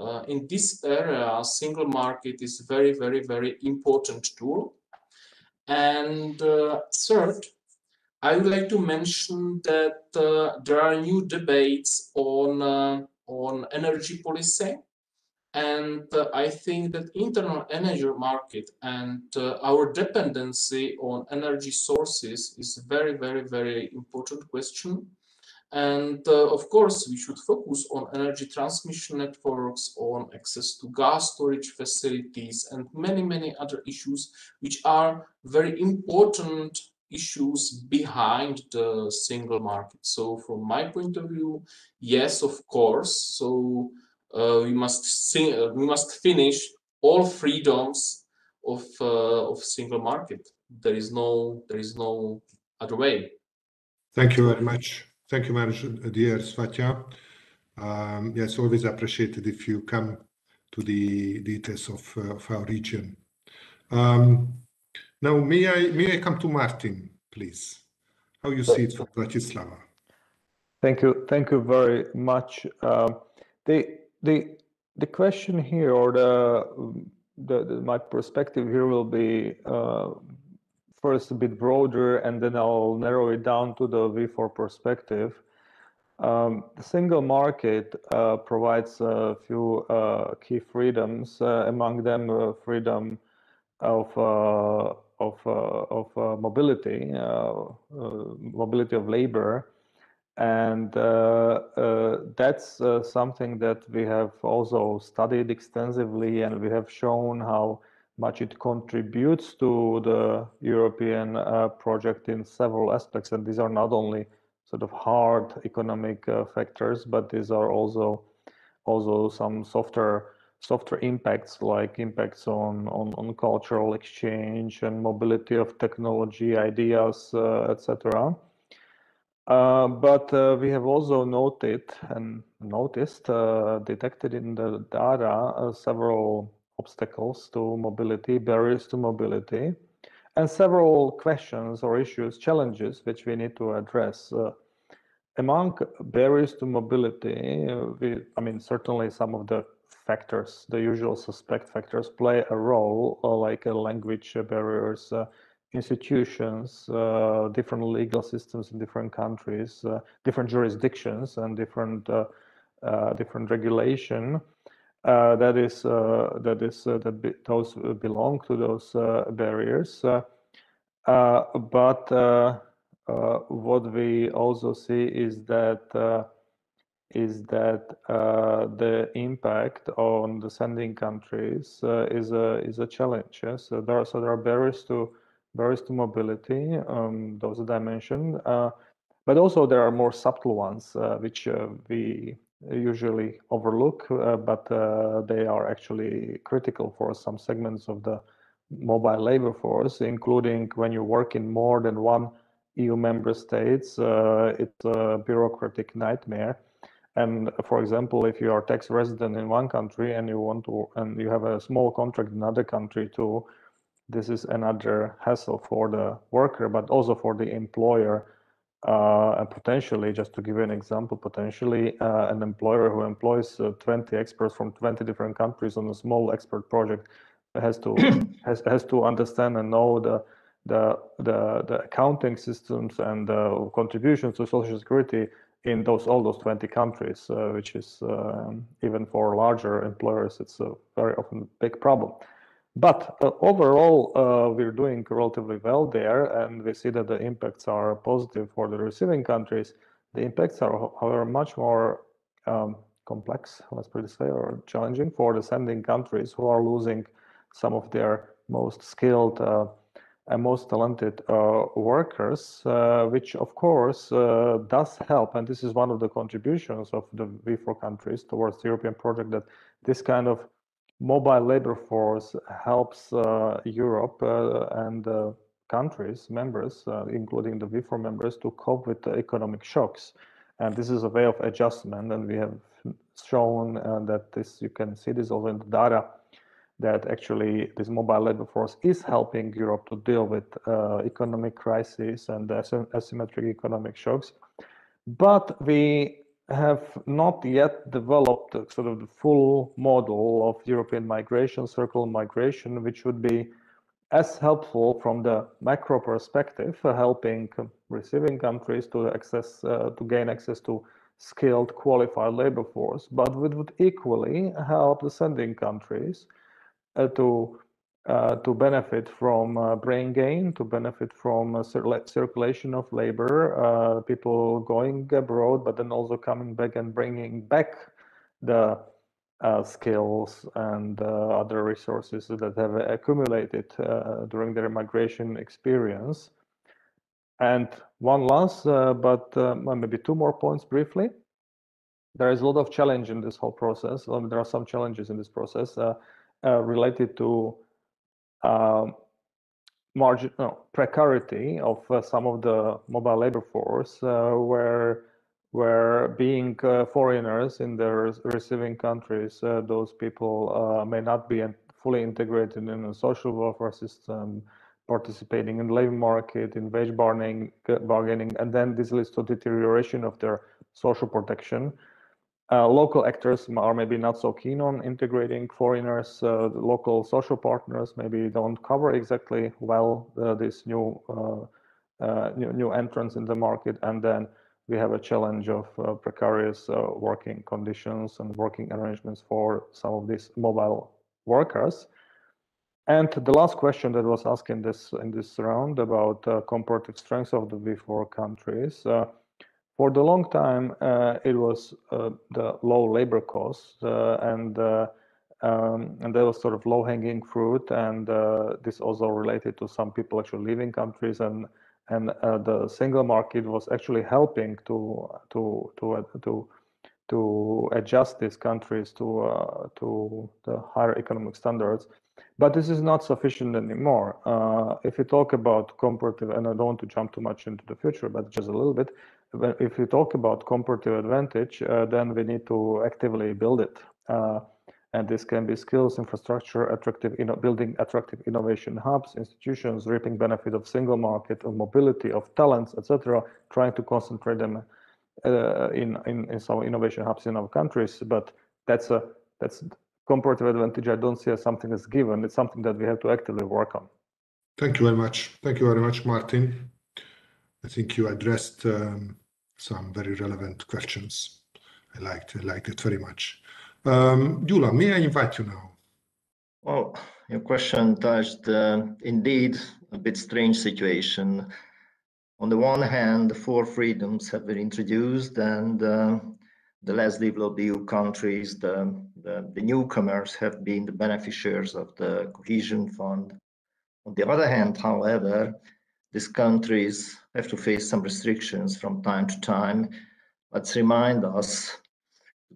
uh, in this area, single market is a very, very, very important tool. And uh, third, I would like to mention that uh, there are new debates on on energy policy and uh, I think that internal energy market and uh, our dependency on energy sources is a very, very, very important question. And uh, of course, we should focus on energy transmission networks, on access to gas storage facilities, and many, many other issues, which are very important issues behind the single market. So from my point of view, yes, of course. So uh, we must uh, we must finish all freedoms of uh, of single market. There is no there is no other way. Thank you very much. Thank you much, dear Svatja. Um, yes, always appreciated if you come to the details of, uh, of our region. Um, now, may I may I come to Martin, please? How you see it from Bratislava? Thank you, thank you very much. Uh, the the the question here or the, the, the my perspective here will be uh, first a bit broader and then I'll narrow it down to the V4 perspective. Um, the single market uh, provides a few uh, key freedoms, uh, among them uh, freedom of uh, of of mobility, mobility of labor, and uh, uh, that's uh, something that we have also studied extensively and we have shown how much it contributes to the European uh, project in several aspects. And these are not only sort of hard economic uh, factors, but these are also also some softer softer impacts like impacts on, on, on cultural exchange and mobility of technology, ideas, uh, etc. Uh, but uh, we have also noted and noticed, uh, detected in the data uh, several obstacles to mobility, barriers to mobility, and several questions or issues, challenges which we need to address. Uh, among barriers to mobility, we, I mean, certainly some of the factors, the usual suspect factors, play a role, like language barriers institutions, uh, different legal systems in different countries, uh, different jurisdictions, and different uh, uh different regulation. Uh, that is uh, that is that be, those belong to those barriers. but what we also see is that is that the impact on the sending countries is a is a challenge. So there are so there are barriers to barriers to mobility, um, those that I mentioned. Uh, but also there are more subtle ones, uh, which uh, we usually overlook, uh, but uh, they are actually critical for some segments of the mobile labor force, including when you work in more than one EU member states, uh, it's a bureaucratic nightmare. And for example, if you are tax resident in one country and you want to, and you have a small contract in another country too, this is another hassle for the worker, but also for the employer. Uh, and potentially, just to give you an example, potentially uh, an employer who employs uh, 20 experts from 20 different countries on a small expert project has to has has to understand and know the the the, the accounting systems and the contributions to social security in those all those 20 countries, uh, which is um, even for larger employers, it's a very often big problem. But uh, overall, uh, we're doing relatively well there, and we see that the impacts are positive for the receiving countries. The impacts are, however, much more um, complex, let's put it this way, or challenging for the sending countries who are losing some of their most skilled uh, and most talented uh, workers, uh, which of course uh, does help. And this is one of the contributions of the V4 countries towards the European project that this kind of mobile labor force helps uh, Europe uh, and uh, countries, members, including the V4 members, to cope with the economic shocks. And this is a way of adjustment. And we have shown that this, you can see this also in the data, that actually this mobile labor force is helping Europe to deal with uh, economic crises and asymmetric economic shocks. But we have not yet developed sort of the full model of European migration, circular migration, which would be as helpful from the macro perspective, uh, helping receiving countries to access uh, to gain access to skilled, qualified labor force, but it would equally help the sending countries uh, to uh, to benefit from uh, brain gain, to benefit from uh, circulation of labor, uh, people going abroad, but then also coming back and bringing back the uh, skills and other resources that have accumulated during their migration experience. And one last, but maybe two more points briefly. There is a lot of challenge in this whole process. Um, there are some challenges in this process related to margin no, precarity of uh, some of the mobile labor force uh, where where being uh, foreigners in their receiving countries uh, those people uh, may not be fully integrated in the social welfare system participating in the labor market in wage bargaining, bargaining and then this leads to deterioration of their social protection uh, local actors are maybe not so keen on integrating foreigners. Uh, local social partners maybe don't cover exactly well uh, this new, uh, uh, new, new entrance in the market, and then we have a challenge of uh, precarious working conditions and working arrangements for some of these mobile workers. And the last question that was asked in this in this round about comparative strengths of the V4 countries for the long time, uh, it was uh, the low labor costs, uh, and uh, um, and that was sort of low-hanging fruit. And uh, this also related to some people actually leaving countries, and and uh, the single market was actually helping to to to to to adjust these countries to to the higher economic standards. But this is not sufficient anymore. if you talk about comparative, and I don't want to jump too much into the future, but just a little bit, if we talk about comparative advantage, uh, then we need to actively build it. Uh, and this can be skills, infrastructure, attractive, you building attractive innovation hubs, institutions reaping benefit of single market, of mobility, of talents, etc. Trying to concentrate them uh, in, in in some innovation hubs in our countries. But that's a that's comparative advantage. I don't see as something that's given. It's something that we have to actively work on. Thank you very much. Thank you very much, Martin. I think you addressed um, some very relevant questions. I liked, I liked it very much. Um, Gyula, may I invite you now? Well, your question touched uh, indeed a bit strange situation. On the one hand, the four freedoms have been introduced and uh, the less developed EU countries, the, the, the, newcomers have been the beneficiaries of the cohesion fund. On the other hand, however, these countries have to face some restrictions from time to time. Let's remind us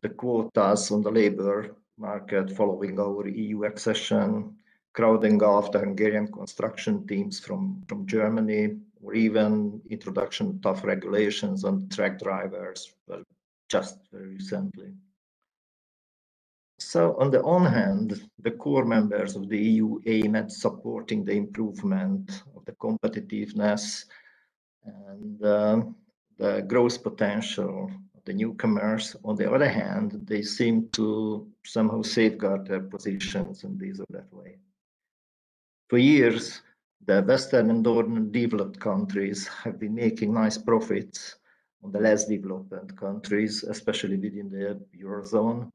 the quotas on the labor market following our EU accession, crowding off the Hungarian construction teams from, from Germany, or even introduction of tough regulations on truck drivers, well, just very recently. So on the one hand, the core members of the EU aim at supporting the improvement of the competitiveness and uh, the growth potential of the newcomers. On the other hand, they seem to somehow safeguard their positions in this or that way. For years, the Western and Northern developed countries have been making nice profits on the less developed countries, especially within the Eurozone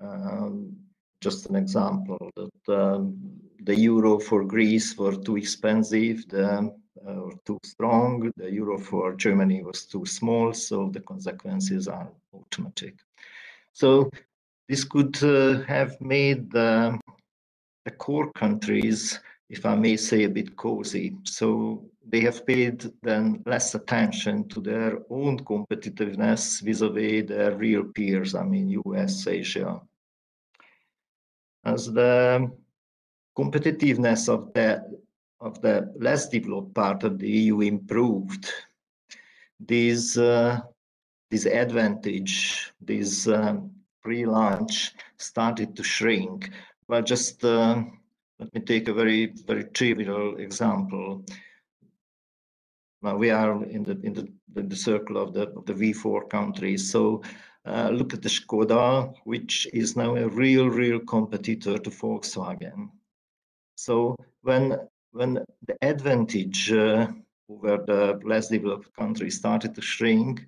um, just an example that um, the euro for Greece were too expensive, the uh, too strong. The euro for Germany was too small, so the consequences are automatic. So this could uh, have made the, the core countries, if I may say, a bit cozy. So they have paid then less attention to their own competitiveness vis-a-vis their real peers, I mean, US, Asia. As the competitiveness of the of the less developed part of the EU improved, this uh, this advantage, this um, free lunch started to shrink. Well, just uh, let me take a very very trivial example. Now we are in the in the, the circle of the of the V4 countries. So uh, look at the Skoda, which is now a real real competitor to Volkswagen. So when when the advantage uh, over the less developed countries started to shrink,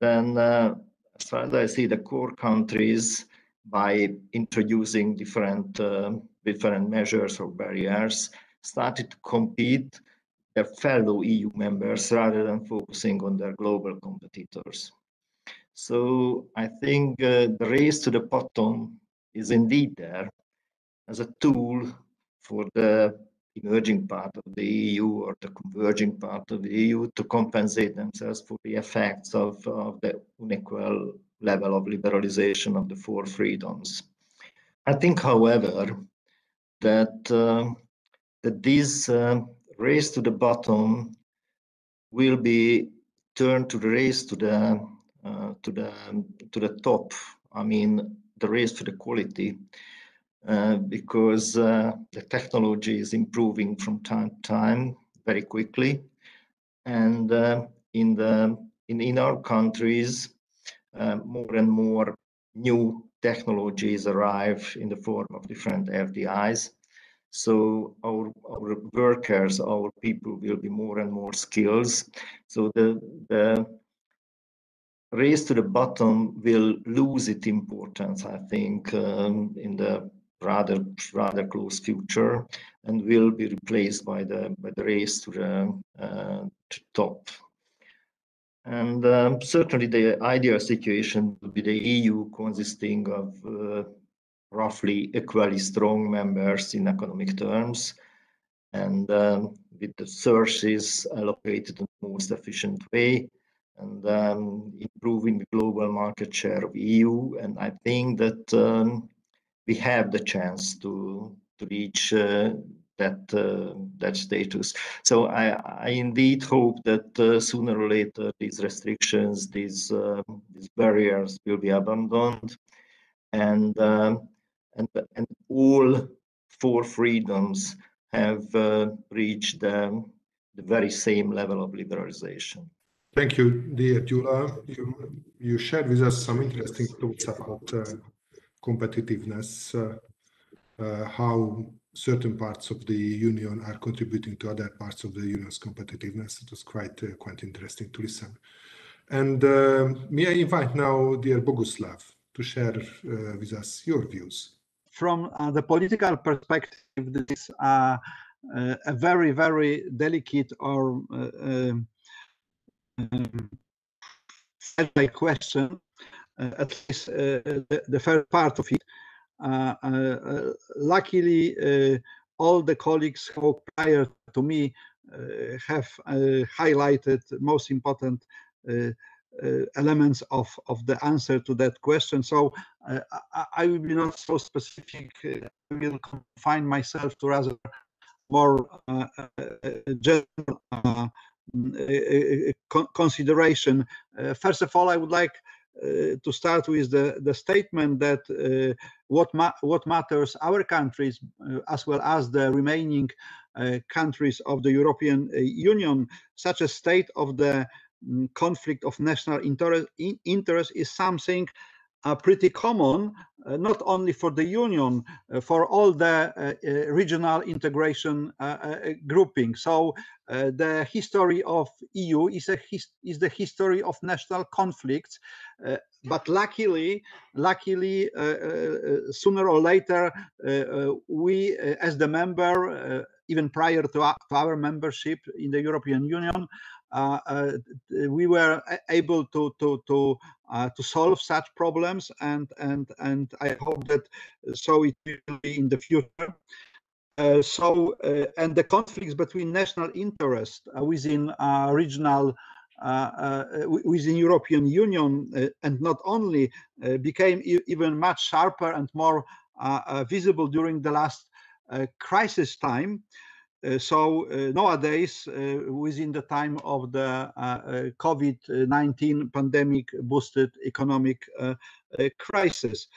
then uh, as far as I see the core countries by introducing different uh, different measures or barriers started to compete their fellow EU members rather than focusing on their global competitors. So I think uh, the race to the bottom is indeed there as a tool for the emerging part of the EU or the converging part of the EU to compensate themselves for the effects of, of the unequal level of liberalization of the four freedoms. I think, however, that, uh, that this uh, race to the bottom will be turned to the race to the uh, to the to the top. I mean, the race to the quality. Uh, because uh, the technology is improving from time to time very quickly. And uh, in, the, in, in our countries, more and more new technologies arrive in the form of different FDIs. So our, our workers, our people will be more and more skills. So the, the race to the bottom will lose its importance, I think, um, in the rather rather close future and will be replaced by the by the race to the uh, to top. And um, certainly the ideal situation would be the EU consisting of uh, roughly equally strong members in economic terms and um, with the sources allocated in the most efficient way and um, improving the global market share of EU. And I think that um, we have the chance to to reach uh, that uh, that status. So I, I indeed hope that uh, sooner or later these restrictions, these um, these barriers will be abandoned, and um, and and all four freedoms have uh, reached the very same level of liberalization. Thank you, dear Gyula. You, you shared with us some interesting thoughts about uh, competitiveness, uh, uh, how certain parts of the union are contributing to other parts of the union's competitiveness. It was quite uh, quite interesting to listen. And may I invite now dear Boguslav to share with us your views. From the political perspective, this is a very, very delicate or um, um, question uh, at least uh, the, the, first part of it. Uh, uh, uh, luckily, uh, all the colleagues who prior to me have highlighted most important uh, elements of, of the answer to that question. So uh, I, I, will be not so specific. Uh, I will confine myself to rather more general consideration. first of all, I would like uh, to start with the, the statement that uh, what, ma what matters our countries uh, as well as the remaining countries of the European Union, such a state of the mm, conflict of national interest, interest is something uh, pretty common, uh, not only for the Union, uh, for all the uh, uh, regional integration grouping. So the history of EU is, a is the history of national conflicts, but luckily, luckily, sooner or later, we, as the member, even prior to our, to our membership in the European Union, uh, uh, we were able to to to uh, to solve such problems, and and and I hope that so it will be in the future. Uh, so uh, and the conflicts between national interest uh, within regional within European Union and not only became e even much sharper and more visible during the last crisis time uh, so uh, nowadays, uh, within the time of the COVID-19 pandemic boosted economic crisis,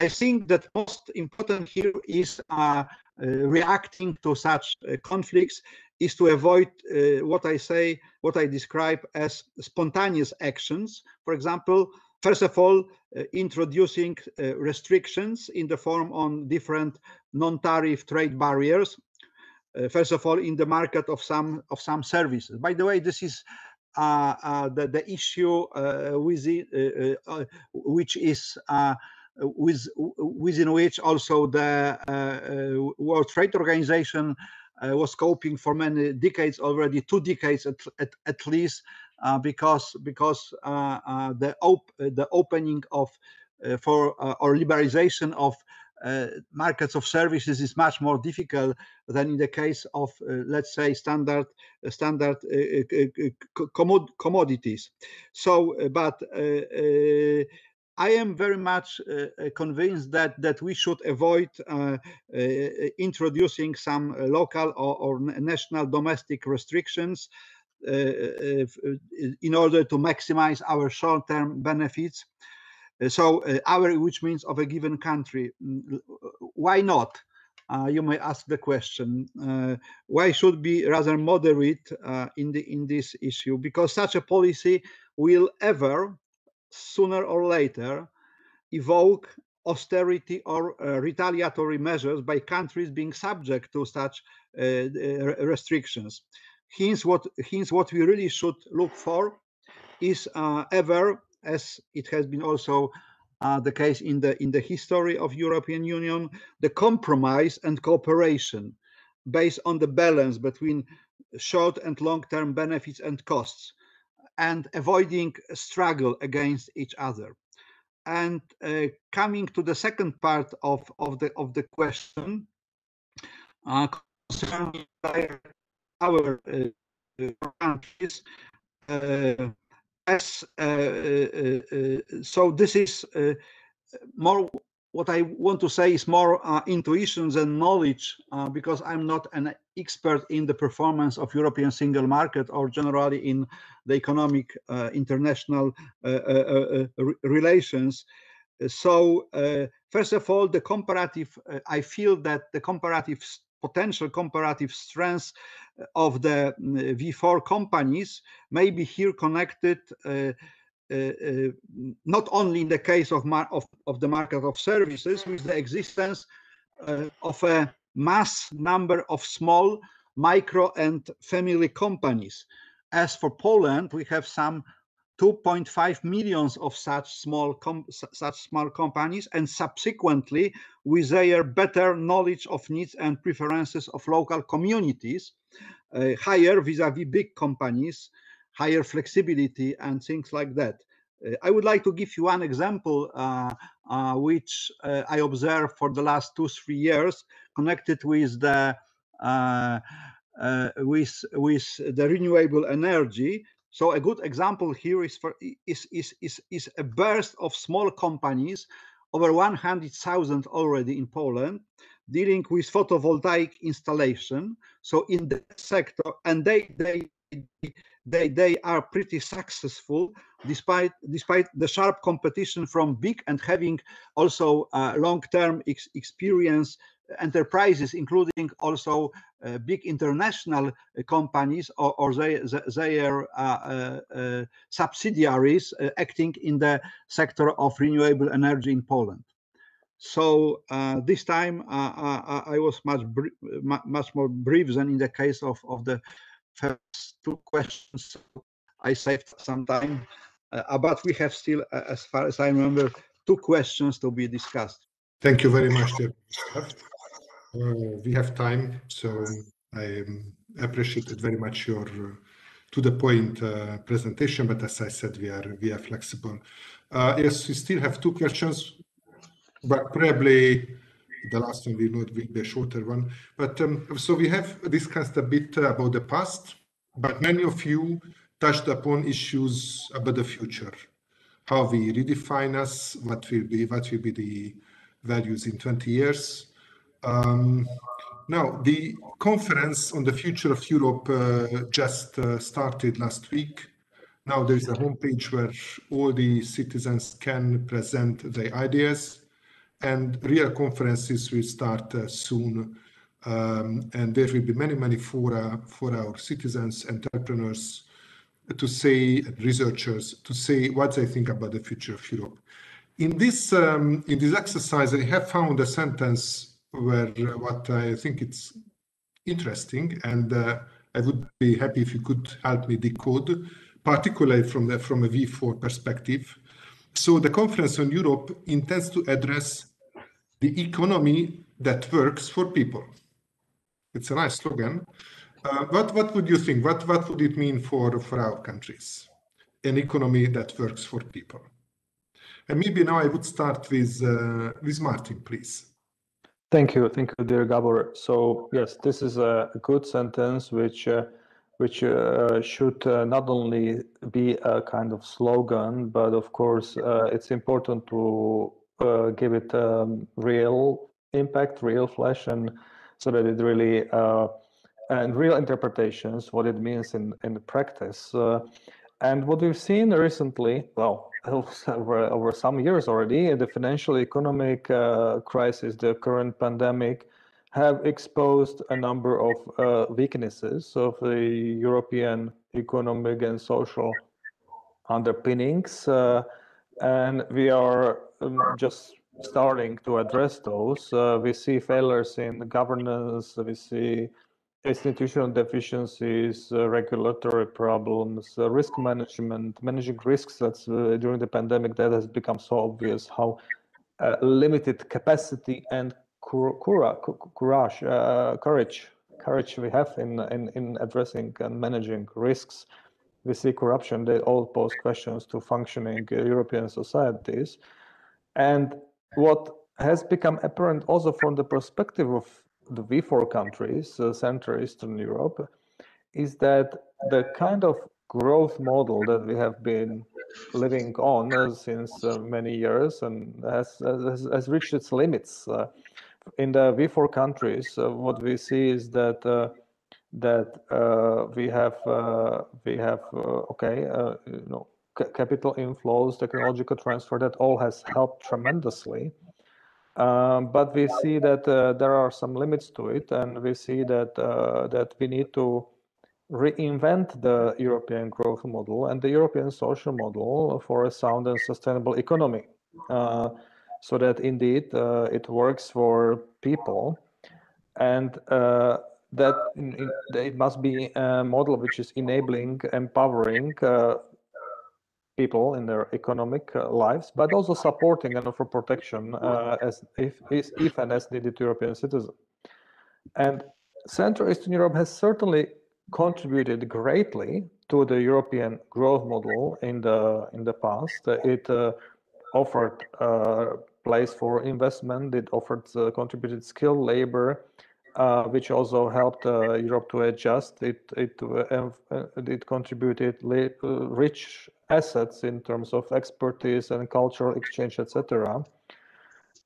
I think that most important here is reacting to such conflicts is to avoid uh, what I say, what I describe as spontaneous actions. For example, first of all, uh, introducing uh, restrictions in the form on different non-tariff trade barriers uh, Uh, first of all in the market of some of some services. By the way, this is uh, uh, the the issue uh, with it, uh, which is with within which also the World Trade Organization was coping for many decades already, two decades at, at, at least, uh, because because uh, uh, the op the opening of for or liberalization of uh, markets of services is much more difficult than in the case of, uh, let's say, standard uh, standard commod commodities. So, but I am very much uh, convinced that that we should avoid uh, uh, introducing some local or, or, national domestic restrictions in order to maximize our short-term benefits uh, so uh, our, which means of a given country. Mm, why not? Uh, you may ask the question uh, why should be rather moderate uh, in the in this issue because such a policy will ever sooner or later evoke austerity or uh, retaliatory measures by countries being subject to such restrictions hence what hence what we really should look for is ever as it has been also uh, the case in the in the history of European Union, the compromise and cooperation based on the balance between short and long-term benefits and costs, and avoiding struggle against each other. And uh, coming to the second part of of the of the question uh, concerning our uh, countries. As uh, uh, uh, so this is more what I want to say is more uh, intuitions and knowledge uh, because I'm not an expert in the performance of European single market or generally in the economic uh, international relations. So first of all, the comparative, I feel that the comparative potential comparative strengths of the mm, V4 companies may be here connected uh, uh, uh, not only in the case of, of, of, the market of services with the existence uh, of a mass number of small micro and family companies. As for Poland, we have some 2.5 millions of such small such small companies and subsequently with their better knowledge of needs and preferences of local communities uh, higher vis-a-vis -vis big companies higher flexibility and things like that. Uh, I would like to give you one example uh, uh which uh, I observed for the last two three years connected with the uh, with with the renewable energy so a good example here is for is is is, is a burst of small companies, over 100,000 already in Poland, dealing with photovoltaic installation. So in the sector, and they they they they are pretty successful despite despite the sharp competition from big and having also uh, long-term ex experience enterprises, including also uh, big international uh, companies or, or they, their uh, subsidiaries acting in the sector of renewable energy in Poland. So uh, this time uh, I, I, was much much more brief than in the case of, of the first two questions. I saved some time, uh, but we have still, as far as I remember, two questions to be discussed. Thank you very much. Uh, we have time, so I um, appreciated very much your uh, to the point uh, presentation. But as I said, we are we are flexible. yes, we still have two questions, but probably the last one will not will be a shorter one. But um, so we have discussed a bit about the past, but many of you touched upon issues about the future, how we redefine us, what will be what will be the values in 20 years. Um, now, the conference on the future of Europe uh, just uh, started last week. Now there is a homepage where all the citizens can present their ideas, and real conferences will start uh, soon. Um, and there will be many, many fora for our citizens, entrepreneurs, to say, researchers, to say what they think about the future of Europe. In this um, in this exercise, I have found a sentence where uh, what I think it's interesting, and uh, I would be happy if you could help me decode, particularly from the from a V4 perspective. So the conference on Europe intends to address the economy that works for people. It's a nice slogan. Uh, what what would you think? What what would it mean for for our countries? An economy that works for people. And maybe now I would start with uh, with Martin, please. Thank you, thank you, dear Gabor. So yes, this is a good sentence which uh, which uh, should uh, not only be a kind of slogan, but of course uh, it's important to uh, give it um, real impact, real flesh, and so that it really and real interpretations what it means in in practice. And what we've seen recently, well, over, over some years already, the financial economic uh, crisis, the current pandemic, have exposed a number of uh, weaknesses of the European economic and social underpinnings. Uh, and we are um, just starting to address those. Uh, we see failures in governance, we see institutional deficiencies, uh, regulatory problems, uh, risk management, managing risks. That's uh, during the pandemic that has become so obvious how uh, limited capacity and courage, uh, courage, courage we have in, in in addressing and managing risks. We see corruption. They all pose questions to functioning uh, European societies, and what has become apparent also from the perspective of the V4 countries, uh, Central Eastern Europe, is that the kind of growth model that we have been living on uh, since uh, many years and has, has, has reached its limits. Uh, in the V4 countries, uh, what we see is that uh, that we have we have okay you know capital inflows, technological transfer that all has helped tremendously um, but we see that uh, there are some limits to it, and we see that uh, that we need to reinvent the European growth model and the European social model for a sound and sustainable economy, uh, so that indeed uh, it works for people, and uh, that in, in, it must be a model which is enabling, empowering uh, people in their economic uh, lives, but also supporting and offer protection uh, as if, if and as needed to European citizens. And Central Eastern Europe has certainly contributed greatly to the European growth model in the in the past. It uh, offered a uh, place for investment. It offered uh, contributed skilled labor, uh, which also helped uh, Europe to adjust. It it it contributed rich assets in terms of expertise and cultural exchange, etc.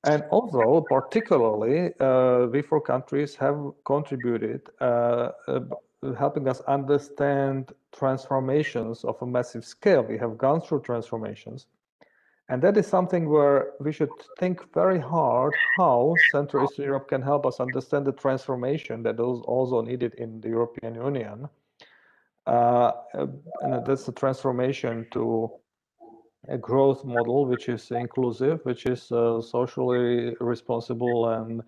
And also, particularly, uh, V4 countries have contributed, uh, uh, helping us understand transformations of a massive scale. We have gone through transformations. And that is something where we should think very hard how Central Eastern Europe can help us understand the transformation that is also needed in the European Union. Uh, and that's a transformation to a growth model which is inclusive, which is uh, socially responsible and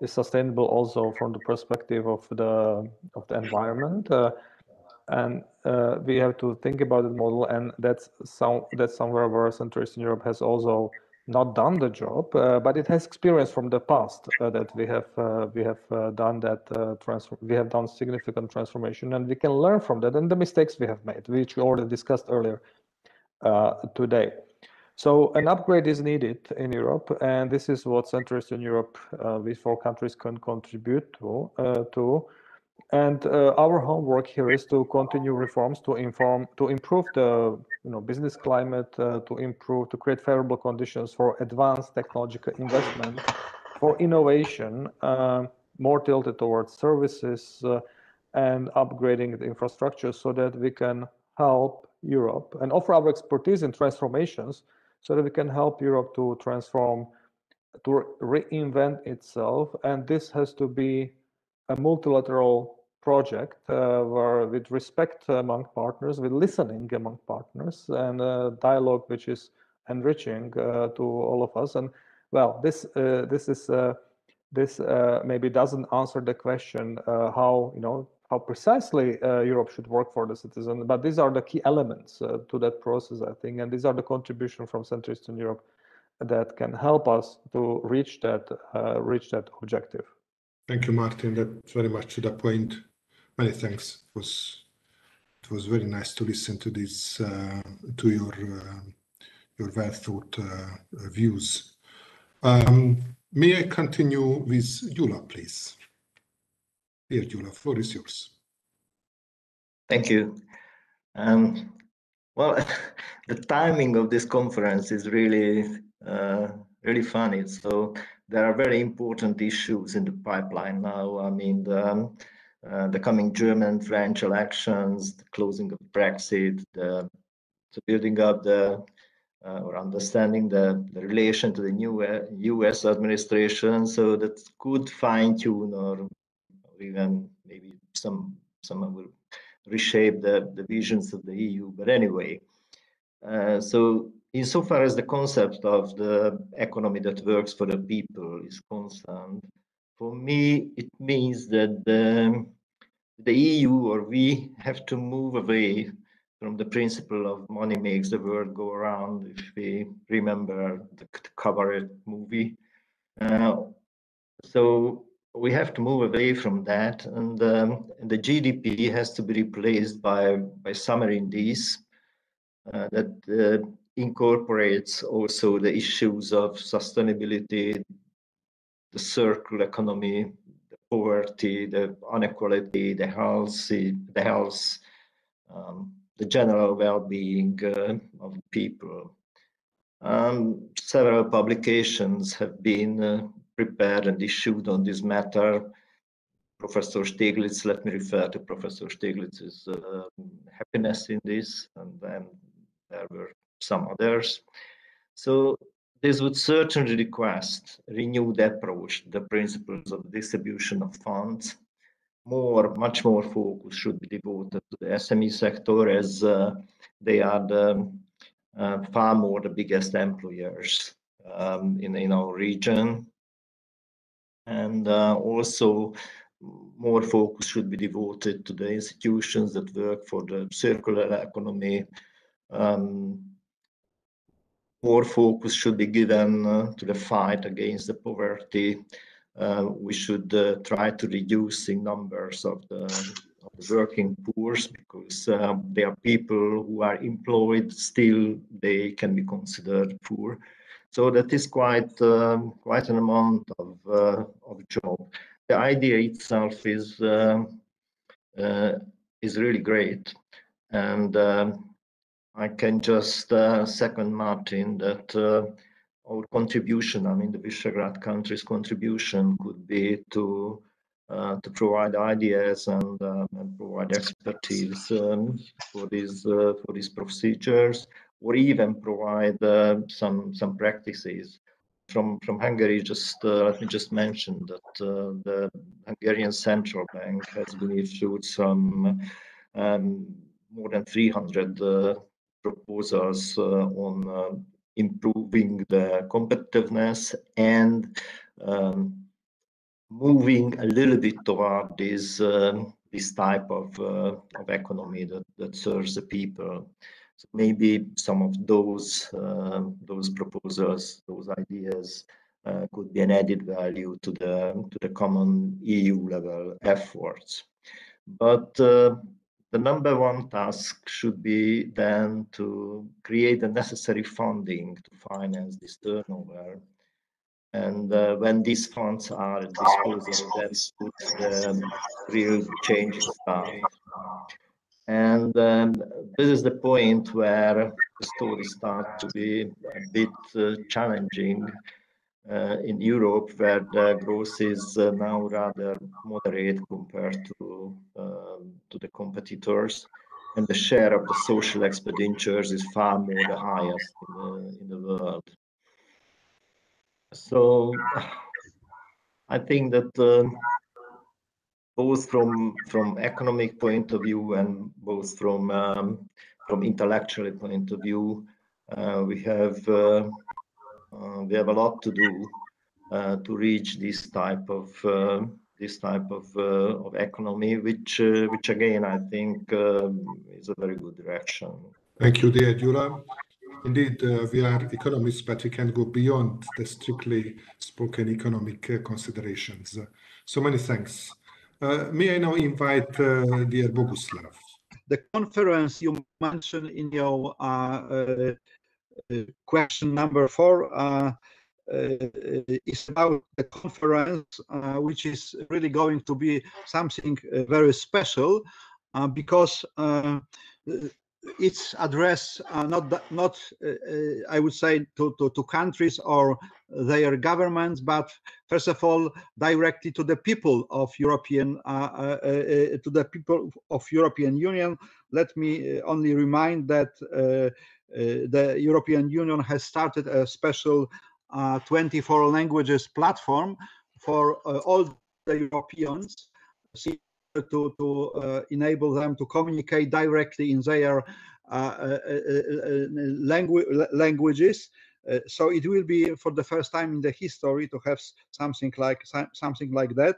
is sustainable also from the perspective of the of the environment. Uh, and uh, we have to think about the model and that's some that's somewhere where Central Eastern Europe has also not done the job, uh, but it has experience from the past uh, that we have uh, we have uh, done that transfer we have done significant transformation and we can learn from that and the mistakes we have made, which we already discussed earlier today. So an upgrade is needed in Europe, and this is what Central Eastern Europe, these four countries can contribute to. to and uh, our homework here is to continue reforms to inform to improve the you know business climate uh, to improve to create favorable conditions for advanced technological investment for innovation uh, more tilted towards services uh, and upgrading the infrastructure so that we can help Europe and offer our expertise in transformations so that we can help Europe to transform to reinvent itself. And this has to be a multilateral project uh, where with respect among partners, with listening among partners and a dialogue which is enriching uh, to all of us. And well, this uh, this is this maybe doesn't answer the question how you know how precisely uh, Europe should work for the citizen. But these are the key elements uh, to that process, I think, and these are the contribution from Central Eastern Europe that can help us to reach that uh, reach that objective. Thank you, Martin. That's very much to the point. Many thanks. It was it was very nice to listen to this uh, to your uh, your well thought uh, views. Um, may I continue with Gyula, please? Dear Gyula, floor is yours. Thank you. Um, well, the timing of this conference is really, uh, really funny. So there are very important issues in the pipeline now. I mean, the, uh, the coming German, French elections, the closing of Brexit, the, the building up the uh, or understanding the, the relation to the new US uh, administration. So that could fine tune or, or even maybe some some will reshape the, the visions of the EU. But anyway, uh, so insofar as the concept of the economy that works for the people is concerned, for me, it means that the, the EU or we have to move away from the principle of money makes the world go around, if we remember the, the cabaret movie. Uh, so we have to move away from that, and, um, the GDP has to be replaced by, by somewhere in these uh, that uh, incorporates also the issues of sustainability, the circular economy, the poverty, the inequality, the health, the health, um, the general well-being uh, of people. Um, several publications have been uh, prepared and issued on this matter. Professor Stiglitz, let me refer to Professor Stiglitz's uh, happiness in this, and then there were some others. So this would certainly request renewed approach the principles of distribution of funds. More, much more focus should be devoted to the SME sector as uh, they are the uh, far more the biggest employers um, in, in our region. And uh, also more focus should be devoted to the institutions that work for the circular economy, um, more focus should be given uh, to the fight against the poverty. Uh, we should uh, try to reduce the numbers of the, of the working poor because um, there are people who are employed still they can be considered poor. So that is quite um, quite an amount of uh, of job. The idea itself is uh, is really great, and um, I can just uh, second Martin that uh, our contribution, I mean the Visegrad countries' contribution could be to uh, to provide ideas and, uh, and provide expertise um, for these uh, for these procedures. or even provide uh, some some practices from from Hungary. Just let me just mention that the Hungarian central bank has been issued some um, more than 300 uh, proposals uh, on uh, improving the competitiveness and um, moving a little bit toward this um, this type of uh, of economy that, that serves the people. So maybe some of those uh, those proposals, those ideas, uh, could be an added value to the to the common EU level efforts. But uh, the number one task should be then to create the necessary funding to finance this turnover and uh, when these funds are at disposal, that's the real change start. And um, this is the point where the story starts to be a bit uh, challenging in Europe, where the growth is uh, now rather moderate compared to um, to the competitors, and the share of the social expenditures is far more the highest in the, in the world. So I think that uh, both from from economic point of view and both from um, from intellectual point of view, uh, we have uh, uh we have a lot to do uh, to reach this type of uh, this type of of economy, which which again I think um, is a very good direction. Thank you, dear Gyula. Indeed, uh, we are economists, but we can go beyond the strictly spoken economic uh, considerations. so many thanks. Uh, may I now invite uh, dear Boguslav? The conference you mentioned in your uh, uh, question number four is about the conference, which is really going to be something very special because its address uh, not not uh, uh, I would say to, to, to countries or their governments, but first of all directly to the people of European uh, uh, uh to the people of European Union. Let me only remind that the European Union has started a special 24 languages platform for all the Europeans to, to uh, enable them to communicate directly in their uh, uh, langu languages. so it will be for the first time in the history to have something like something like that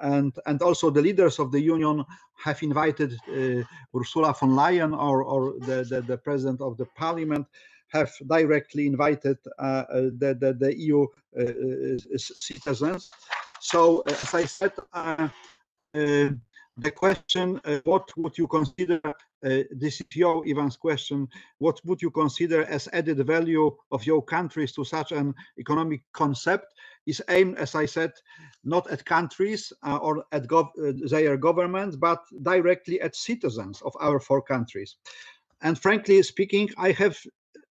and and also the leaders of the union have invited uh, Ursula von Leyen or or the, the, the president of the parliament have directly invited uh, the, the, the EU uh, citizens. So as I said, the question, uh, what would you consider, uh, the CPO Ivan's question, what would you consider as added value of your countries to such an economic concept is aimed, as I said, not at countries uh, or at gov uh, their governments, but directly at citizens of our four countries. And frankly speaking, I have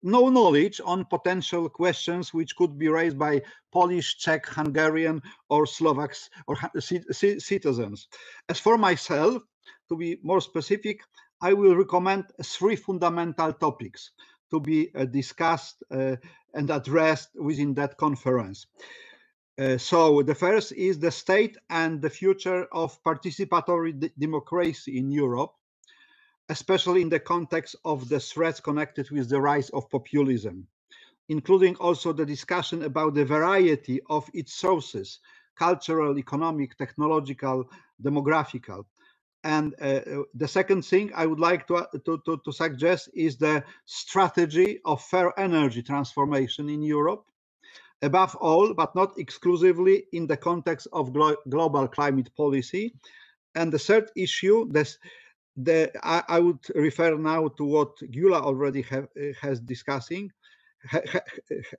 no knowledge on potential questions which could be raised by Polish, Czech, Hungarian, or Slovaks or citizens. As for myself, to be more specific, I will recommend three fundamental topics to be uh, discussed uh, and addressed within that conference. Uh, so the first is the state and the future of participatory democracy in Europe especially in the context of the threats connected with the rise of populism, including also the discussion about the variety of its sources, cultural, economic, technological, demographical. And uh, uh the second thing I would like to, to, to, to, suggest is the strategy of fair energy transformation in Europe, above all, but not exclusively in the context of glo global climate policy. And the third issue, this, the I, I, would refer now to what Gyula already have, has discussing ha,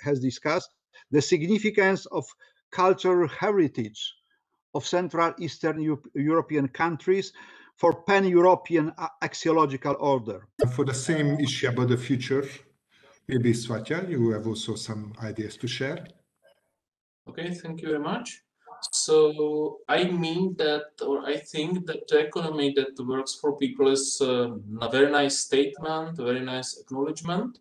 has discussed the significance of cultural heritage of Central Eastern European countries for pan-European uh, axiological order. For the same issue about the future, maybe Svatya, you have also some ideas to share. Okay, thank you very much. So I mean that, or I think that the economy that works for people is uh, a very nice statement, a very nice acknowledgement.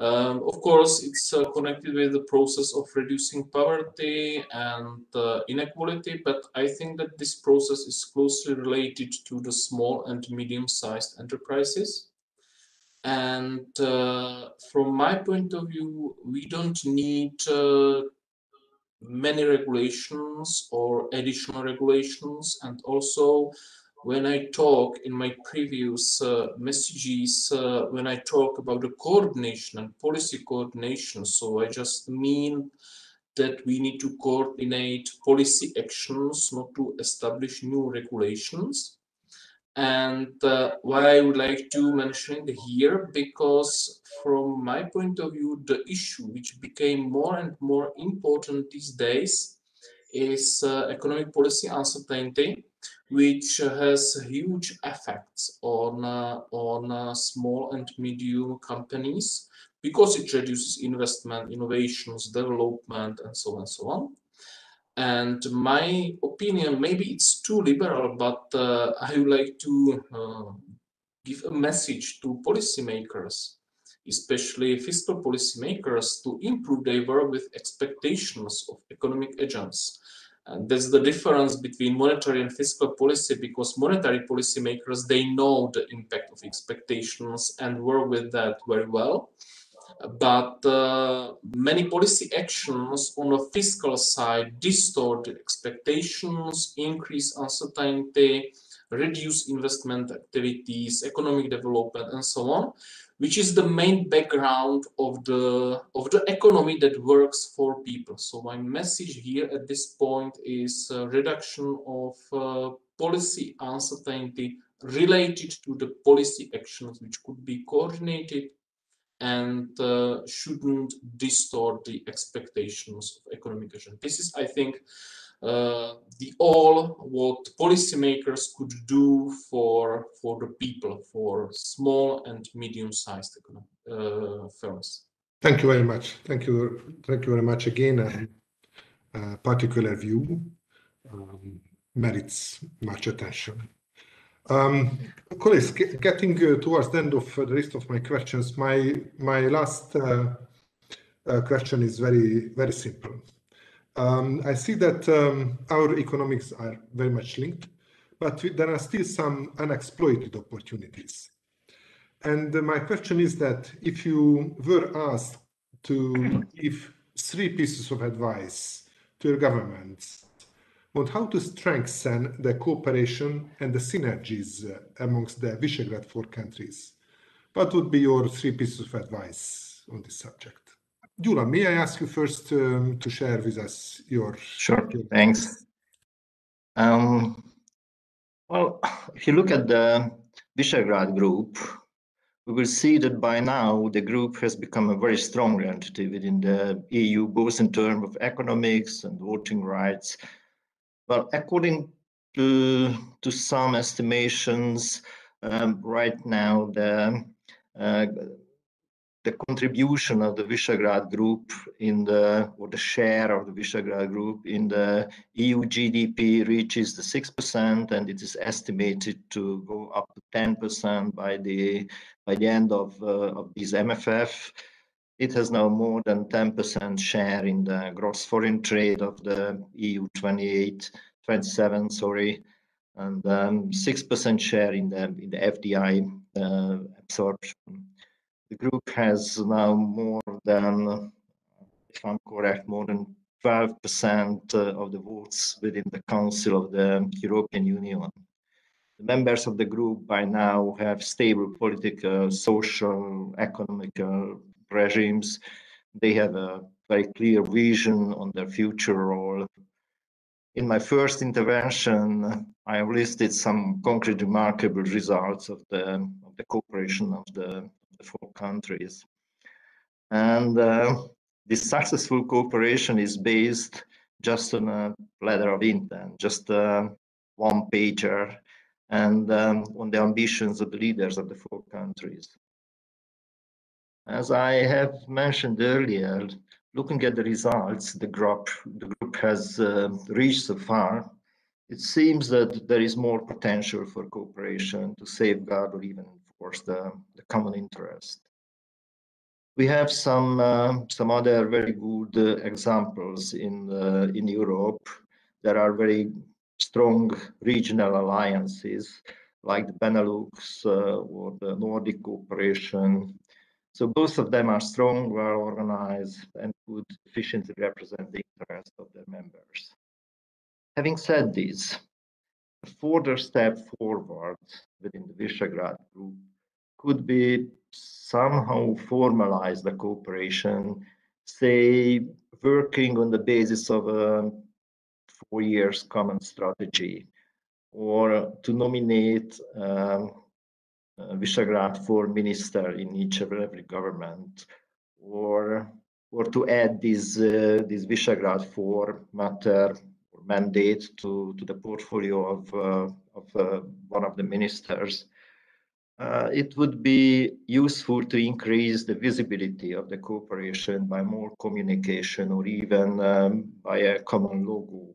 Um, of course, it's uh, connected with the process of reducing poverty and uh, inequality, but I think that this process is closely related to the small and medium-sized enterprises. And uh, from my point of view, we don't need uh, many regulations or additional regulations. And also, when I talk in my previous uh, messages, uh, when I talk about the coordination and policy coordination, so I just mean that we need to coordinate policy actions, not to establish new regulations. And uh, why I would like to mention it here, because from my point of view, the issue which became more and more important these days is uh, economic policy uncertainty, which has huge effects on, uh, on uh, small and medium companies because it reduces investment, innovations, development, and so on and so on. And my opinion, maybe it's too liberal, but uh, I would like to uh, give a message to policymakers, especially fiscal policymakers, to improve their work with expectations of economic agents. And that's the difference between monetary and fiscal policy because monetary policymakers, they know the impact of expectations and work with that very well but uh, many policy actions on the fiscal side distort expectations, increase uncertainty, reduce investment activities, economic development, and so on, which is the main background of the of the economy that works for people. So my message here at this point is reduction of uh, policy uncertainty related to the policy actions which could be coordinated and uh, shouldn't distort the expectations of economic action. This is, I think, uh, the all what policymakers could do for for the people, for small and medium-sized uh, firms. Thank you very much. Thank you. Thank you very much again. A, a particular view um, merits much attention. Um, colleagues, getting uh, towards the end of uh, the list of my questions, my my last uh, uh, question is very very simple. Um, I see that um, our economics are very much linked, but there are still some unexploited opportunities. And my question is that if you were asked to give three pieces of advice to your governments on how to strengthen the cooperation and the synergies uh, amongst the Visegrad four countries. What would be your three pieces of advice on this subject? Gyula, may I ask you first um, to share with us your... Sure, your thanks. Um, well, if you look at the Visegrad group, we will see that by now the group has become a very strong entity within the EU, both in terms of economics and voting rights, well, according to, to some estimations, um, right now the uh, the contribution of the Visegrad Group in the or the share of the Visegrad Group in the EU GDP reaches the six percent, and it is estimated to go up to ten percent by the by the end of uh, of this MFF. It has now more than 10% share in the gross foreign trade of the EU 28, 27, sorry, and 6% um, share in the, in the FDI uh, absorption. The group has now more than, if I'm correct, more than 12% uh, of the votes within the Council of the European Union. The members of the group by now have stable political, social, economical regimes. They have a very clear vision on their future role. In my first intervention, I listed some concrete remarkable results of the, of the cooperation of the, the four countries. And uh, this successful cooperation is based just on a letter of intent, just a one pager, and um, on the ambitions of the leaders of the four countries. As I have mentioned earlier, looking at the results the group, the group has uh, reached so far, it seems that there is more potential for cooperation to safeguard or even enforce the, the common interest. We have some uh, some other very good uh, examples in uh, in Europe. There are very strong regional alliances like the Benelux uh, or the Nordic cooperation. So both of them are strong, well organized, and could efficiently represent the interests of their members. Having said this, a further step forward within the Visegrad group could be somehow formalize the cooperation, say working on the basis of a four years common strategy or to nominate um, Visegrad four minister in each and every government, or or to add this uh, this Visegrad four matter or mandate to to the portfolio of uh, of uh, one of the ministers. Uh, it would be useful to increase the visibility of the cooperation by more communication or even um, by a common logo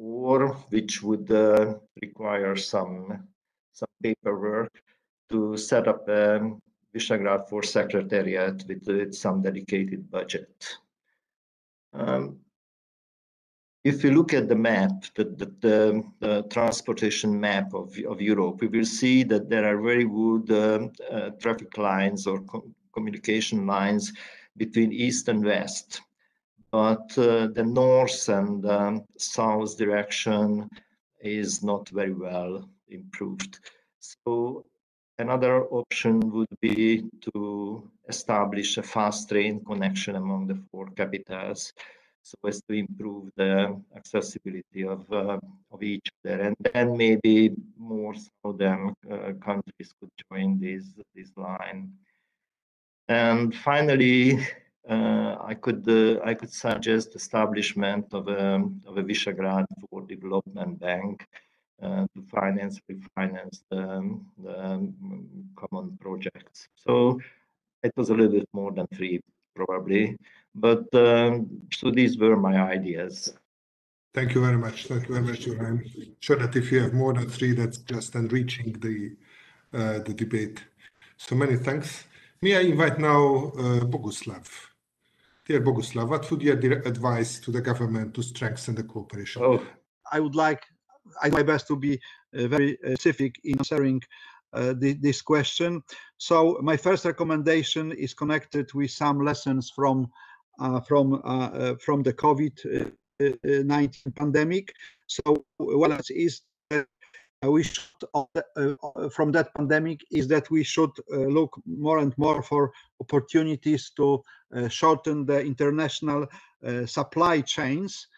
or which would uh, require some paperwork to set up a Visegrad four Secretariat with, with some dedicated budget. Um, if you look at the map, the, the, the, the, transportation map of, of Europe, we will see that there are very good um, uh, traffic lines or co communication lines between east and west but uh, the north and um, south direction is not very well improved. So another option would be to establish a fast train connection among the four capitals so as to improve the accessibility of, uh, of each other. and then maybe more southern uh, countries could join this, this line. And finally, uh, I could uh, I could suggest establishment of a of a Visegrad Four Development Bank uh, to finance refinance the, the common projects. So it was a little bit more than three probably, but um, so these were my ideas. Thank you very much. Thank you very much, I'm sure that if you have more than three, that's just enriching the uh, the debate. So many thanks. May I invite now uh, Boguslav? Dear Boguslav, what would you advise to the government to strengthen the cooperation? Oh, I would like, I do my best to be uh, very uh, specific in answering uh, the, this question. So my first recommendation is connected with some lessons from uh, from uh, uh, from the COVID-19 pandemic. So is we should, uh, uh, from that pandemic is that we should uh, look more and more for opportunities to shorten the international supply chains.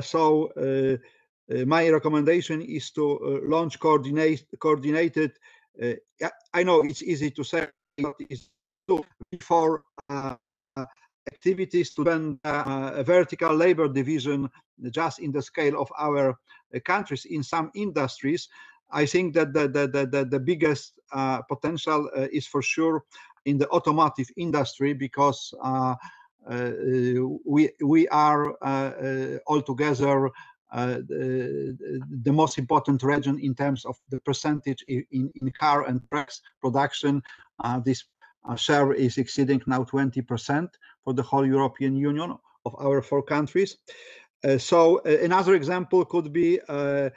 so my recommendation is to launch coordinate, coordinated I know it's easy to say but it's uh, activities to uh, a vertical labor division just in the scale of our uh, countries in some industries, I think that the, the, the, the biggest uh, potential uh, is for sure in the automotive industry because uh, uh, we we are uh, altogether the, the, most important region in terms of the percentage in, in car and trucks production. Uh, this share is exceeding now 20% for the whole European Union of our four countries. Uh, so uh, another example could be uh,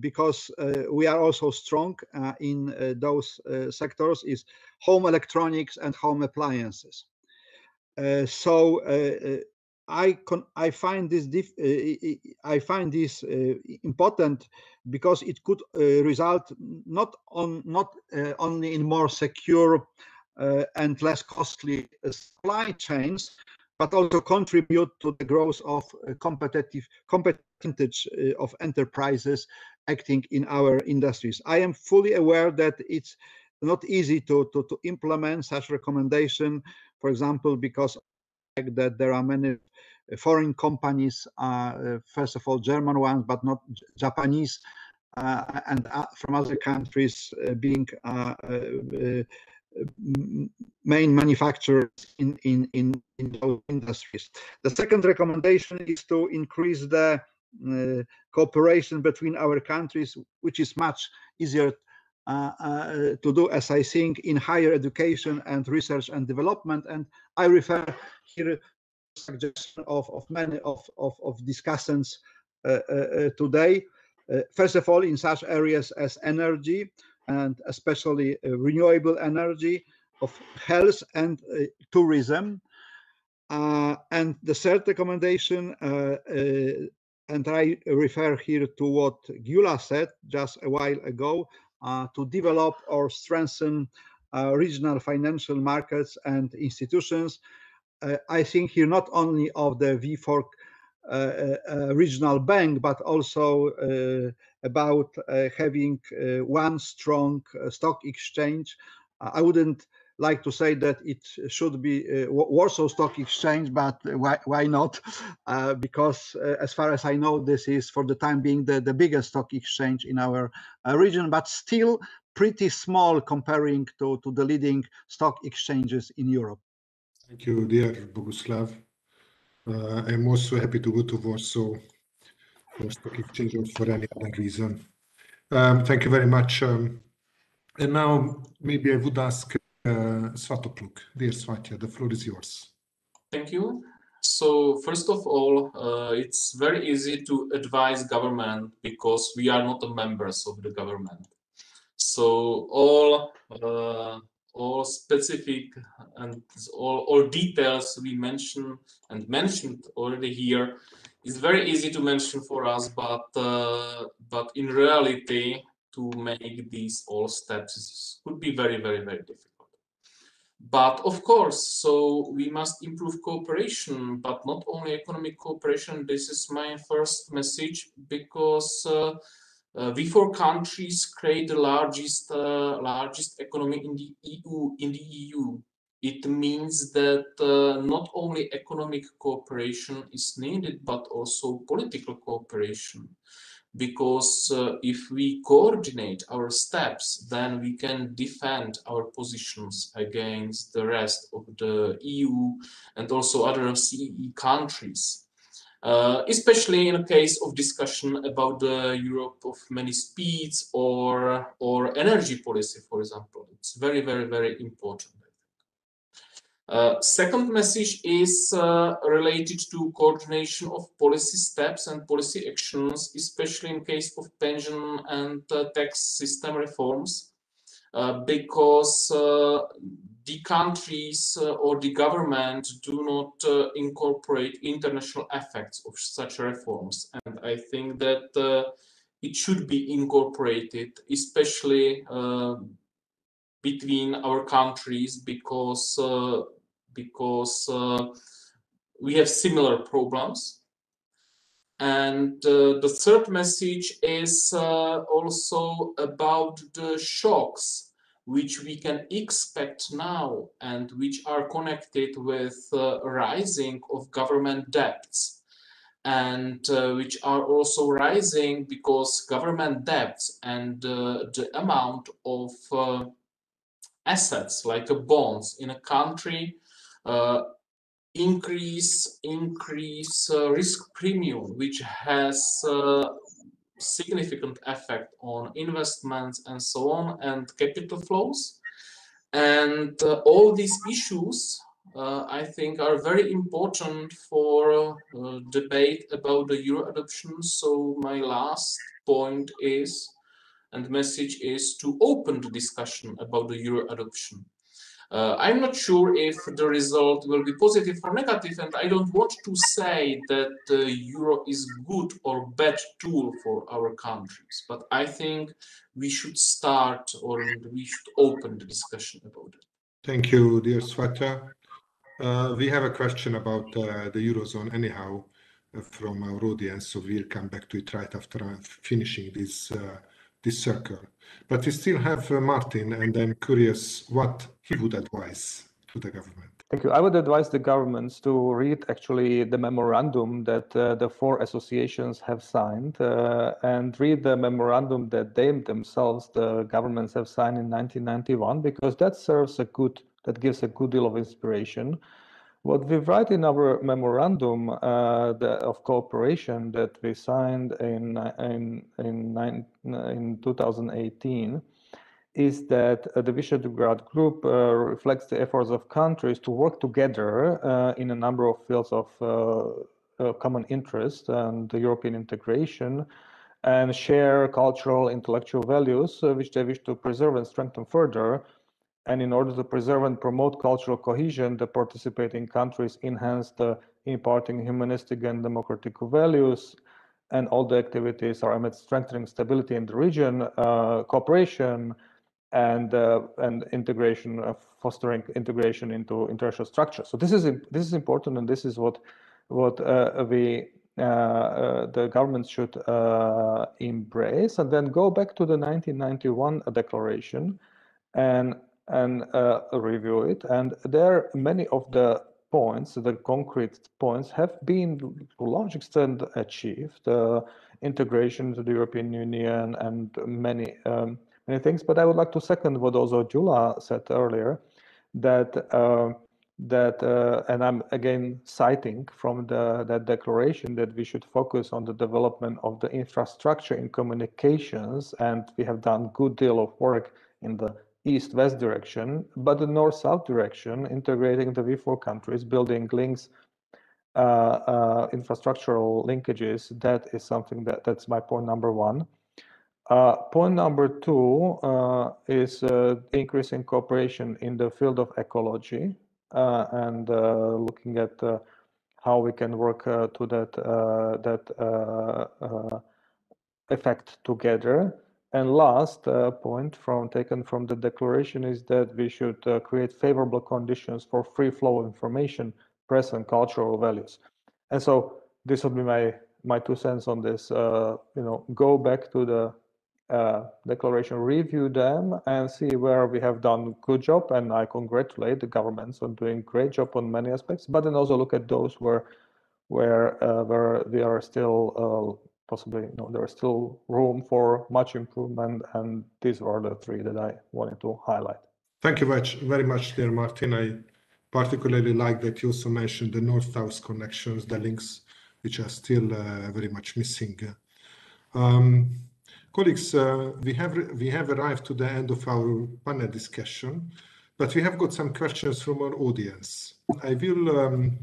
because we are also strong in those sectors is home electronics and home appliances. so I con I find this uh, I find this uh, important because it could uh, result not on not only in more secure and less costly supply chains, but also contribute to the growth of competitive uh, of enterprises acting in our industries. I am fully aware that it's not easy to, to, to implement such recommendation, for example, because that there are many foreign companies, uh, first of all, German ones, but not Japanese, uh, and uh, from other countries uh, being uh, main manufacturers in, in, in, in those industries. The second recommendation is to increase the uh, cooperation between our countries, which is much easier uh, uh, to do, as I think, in higher education and research and development. And I refer here suggestion of, of many of, of, of discussants uh, uh, today. Uh, first of all, in such areas as energy and especially renewable energy, of health and tourism. and the third recommendation and I refer here to what Gyula said just a while ago, uh, to develop or strengthen uh, regional financial markets and institutions. Uh, I think here not only of the V4 uh, uh, uh, regional bank, but also about having one strong stock exchange. I wouldn't like to say that it should be uh, Warsaw Stock Exchange, but why, why not? Uh, because uh, as far as I know, this is for the time being the, the biggest stock exchange in our region, but still pretty small comparing to, to the leading stock exchanges in Europe. Thank you, dear Boguslav. Uh, I'm also happy to go to Warsaw for stock exchange or for any other reason. Um, thank you very much. Um, and now maybe I would ask uh, Svatopluk. Dear Svatya, the floor is yours. Thank you. So first of all, uh, it's very easy to advise government because we are not members of the government. So all uh, all specific and all, all details we mention and mentioned already here is very easy to mention for us, but uh, but in reality, to make these all steps could be very, very, very difficult. But of course, so we must improve cooperation, but not only economic cooperation. This is my first message because uh, uh, V4 countries create the largest uh, largest economy in the EU. In the EU, it means that uh, not only economic cooperation is needed, but also political cooperation. Because uh, if we coordinate our steps, then we can defend our positions against the rest of the EU and also other CE countries. Uh, especially in a case of discussion about the Europe of many speeds or, or energy policy, for example. It's very, very, very important. Uh, second message is uh, related to coordination of policy steps and policy actions, especially in case of pension and uh, tax system reforms, uh, because uh, the countries uh, or the government do not uh, incorporate international effects of such reforms. And I think that uh, it should be incorporated, especially between our countries, because because we have similar problems. And uh, the third message is uh, also about the shocks which we can expect now and which are connected with uh, rising of government debts. And uh, which are also rising because government debts and uh, the amount of uh, assets like bonds in a country uh, increase increase uh, risk premium which has significant effect on investments and so on and capital flows. And uh, all these issues, uh, I think, are very important for uh, debate about the euro adoption. So my last point is, and message is to open the discussion about the euro adoption. Uh, I'm not sure if the result will be positive or negative, and I don't want to say that the euro is good or bad tool for our countries, but I think we should start or we should open the discussion about it. Thank you, dear Svatya. Uh, we have a question about uh, the Eurozone anyhow uh, from our audience, so we'll come back to it right after finishing this uh, this circle. But we still have uh, Martin, and I'm curious what he would advise to the government. Thank you. I would advise the governments to read actually the memorandum that uh, the four associations have signed uh, and read the memorandum that they themselves, the governments, have signed in 1991 because that serves a good, that gives a good deal of inspiration what we write in our memorandum uh, the, of cooperation that we signed in in in, nine, in 2018 is that uh, the Visegrad Group uh, reflects the efforts of countries to work together uh, in a number of fields of common interest and European integration and share cultural intellectual values which they wish to preserve and strengthen further. And in order to preserve and promote cultural cohesion, the participating countries enhance the imparting humanistic and democratic values and all the activities are aimed at strengthening stability in the region, uh, cooperation, and uh, and integration, uh, fostering integration into international structure. So this is this is important, and this is what what uh, we uh, uh, the government should uh, embrace, and then go back to the 1991 declaration, and and review it. And there, many of the points, the concrete points, have been to a large extent achieved. integration to the European Union and many. Um, many things. But I would like to second what also Gyula said earlier, that uh, that uh, and I'm again citing from the that declaration that we should focus on the development of the infrastructure in communications, and we have done good deal of work in the east-west direction, but the north-south direction, integrating the V4 countries, building links uh, uh, infrastructural linkages that is something that that's my point number one uh, point number two uh, is uh, increasing cooperation in the field of ecology uh, and looking at how we can work to that that effect together. And last point from taken from the declaration is that we should create favorable conditions for free flow of information, press, and cultural values. And so this would be my my two cents on this. you know, go back to the uh, declaration, review them and see where we have done good job. And I congratulate the governments on doing great job on many aspects, but then also look at those where where uh, where we are still uh, possibly you know there is still room for much improvement. And these were the three that I wanted to highlight. Thank you very much, dear Martin. I particularly like that you also mentioned the north-south connections, the links, which are still uh, very much missing. Um, Colleagues, uh, we have we have arrived to the end of our panel discussion, but we have got some questions from our audience. I will um,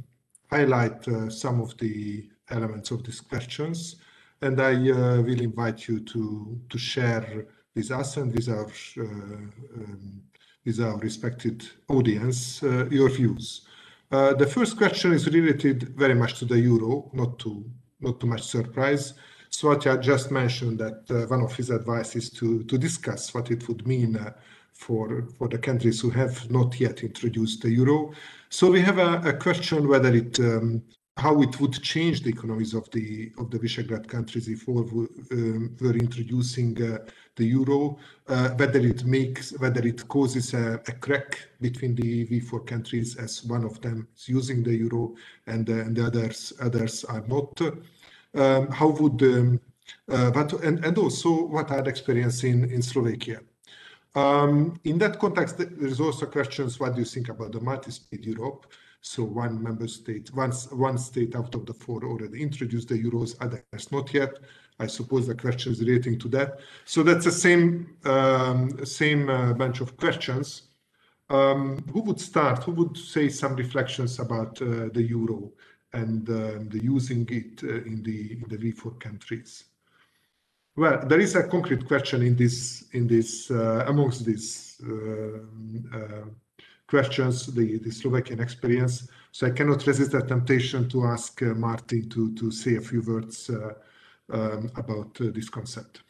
highlight uh, some of the elements of these questions, and I uh, will invite you to to share with us and with our um, with our respected audience uh, your views. Uh, the first question is related very much to the euro, not to not too much surprise. Svatya just mentioned that uh, one of his advice is to, to discuss what it would mean uh, for, for the countries who have not yet introduced the euro. So we have a, a question whether it um, how it would change the economies of the of the Visegrad countries if all um, were introducing uh, the euro, uh, whether it makes whether it causes a, a, crack between the V4 countries as one of them is using the euro and, uh, and the others others are not um, how would um, uh, but and, and also what are the experience in, in Slovakia. Um, in that context, there's also questions, what do you think about the multi-speed Europe? So one member state, once one state out of the four already introduced the euros, others not yet. I suppose the question is relating to that. So that's the same um, same uh, bunch of questions. Um, who would start? Who would say some reflections about uh, the euro and um, the using it uh, in the in the V4 countries? Well, there is a concrete question in this in this uh, amongst these uh, questions, the, the Slovakian experience. So I cannot resist the temptation to ask uh, Martin to, to say a few words uh, um, about uh, this concept.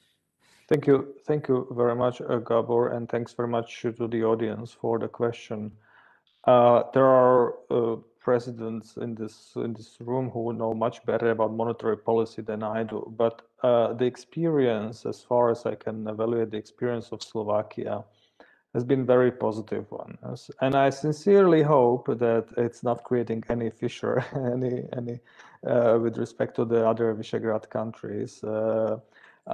Thank you. Thank you very much, Gabor, and thanks very much to the audience for the question. there are presidents in this in this room who know much better about monetary policy than I do. But uh, the experience, as far as I can evaluate the experience of Slovakia, has been very positive one. And I sincerely hope that it's not creating any fissure, any any uh, with respect to the other Visegrad countries. Uh,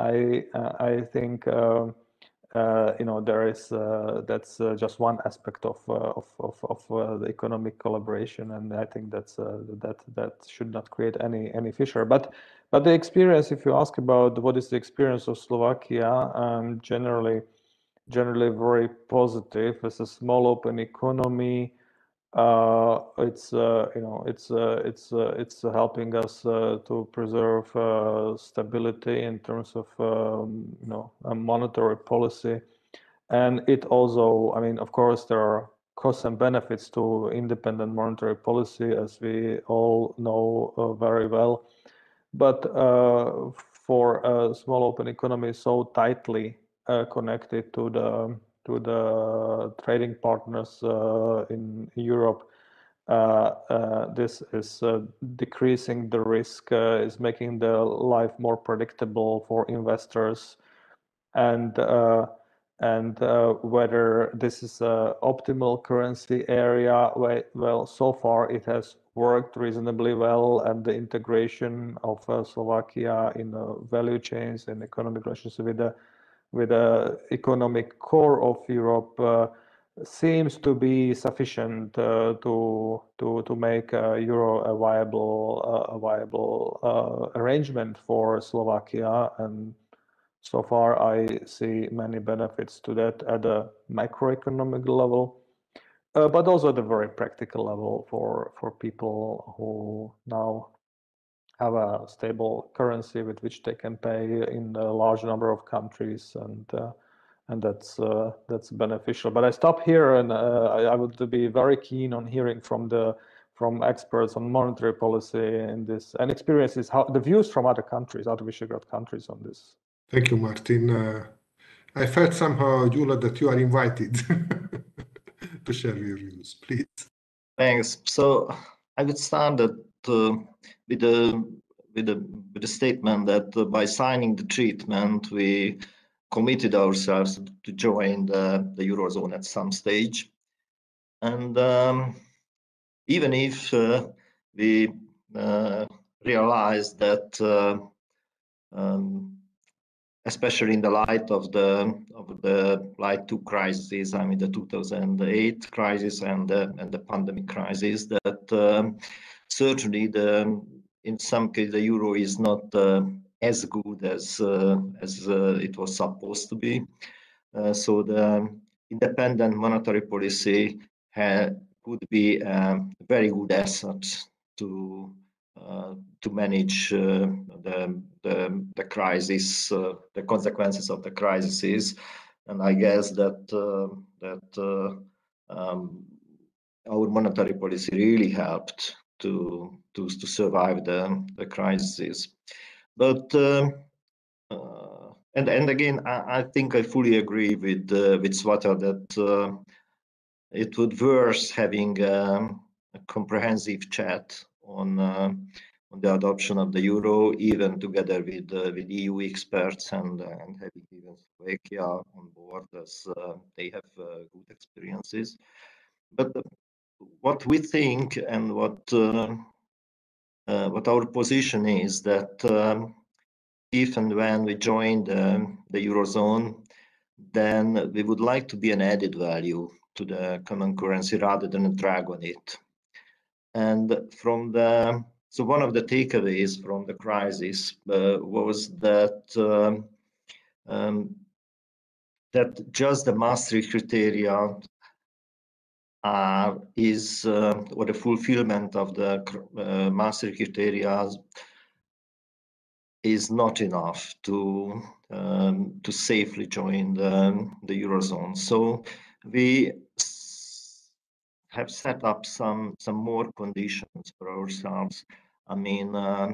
I I think. Um, uh, you know there is uh, that's uh, just one aspect of of of, of the economic collaboration, and I think that's that that should not create any any fissure. But but the experience, if you ask about what is the experience of Slovakia, um, generally. Generally very positive. It's a small open economy. Uh, it's uh, you know it's uh, it's uh, it's helping us uh, to preserve uh, stability in terms of um, you know monetary policy, and it also I mean of course there are costs and benefits to independent monetary policy as we all know very well, but for a small open economy so tightly connected to the to the trading partners uh, in Europe. Uh, uh, this is decreasing the risk, is making the life more predictable for investors, and and uh, whether this is an optimal currency area. Well, so far it has worked reasonably well, and the integration of uh, Slovakia in uh, value chains and economic relations with the with the economic core of Europe uh, seems to be sufficient uh, to to to make euro a viable uh, a viable uh, arrangement for Slovakia. And so far I see many benefits to that at a macroeconomic level uh, but also at a very practical level for for people who now have a stable currency with which they can pay in a large number of countries and uh, and that's uh, that's beneficial. But i stop here and uh, I, I, would be very keen on hearing from the from experts on monetary policy in this and experiences how the views from other countries other Visegrad countries on this. Thank you martin. Uh, i felt somehow Gyula that you are invited to share your views please. Thanks. So i would start that with the with the with the statement that uh, by signing the treatment we committed ourselves to join the, the eurozone at some stage. And um, even if uh, we uh, realized that uh, um, especially in the light of the of the light two crises i mean the 2008 crisis and the, and the pandemic crisis that um, certainly the in some case the euro is not uh, as good as uh, as uh, it was supposed to be. so the independent monetary policy could be a very good asset to uh, to manage uh, the, the, the crisis, uh, the consequences of the crises, and I guess that that um, our monetary policy really helped to to, to survive the, the crisis. But um, uh, and and again, I, I, think I fully agree with uh, with Svata that uh, it would worth having um, a comprehensive chat on uh, on the adoption of the euro, even together with uh, with EU experts and and having even Slovakia on board as uh, they have good experiences. But what we think and what uh, uh, what our position is that um, if and when we join the, the eurozone, then we would like to be an added value to the common currency rather than a drag on it. And from the so one of the takeaways from the crisis uh, was that um, um, that just the Maastricht criteria uh, is uh, or the fulfillment of the uh, Maastricht criteria is not enough to um, to safely join the, the eurozone. So we have set up some some more conditions for ourselves. I mean, uh,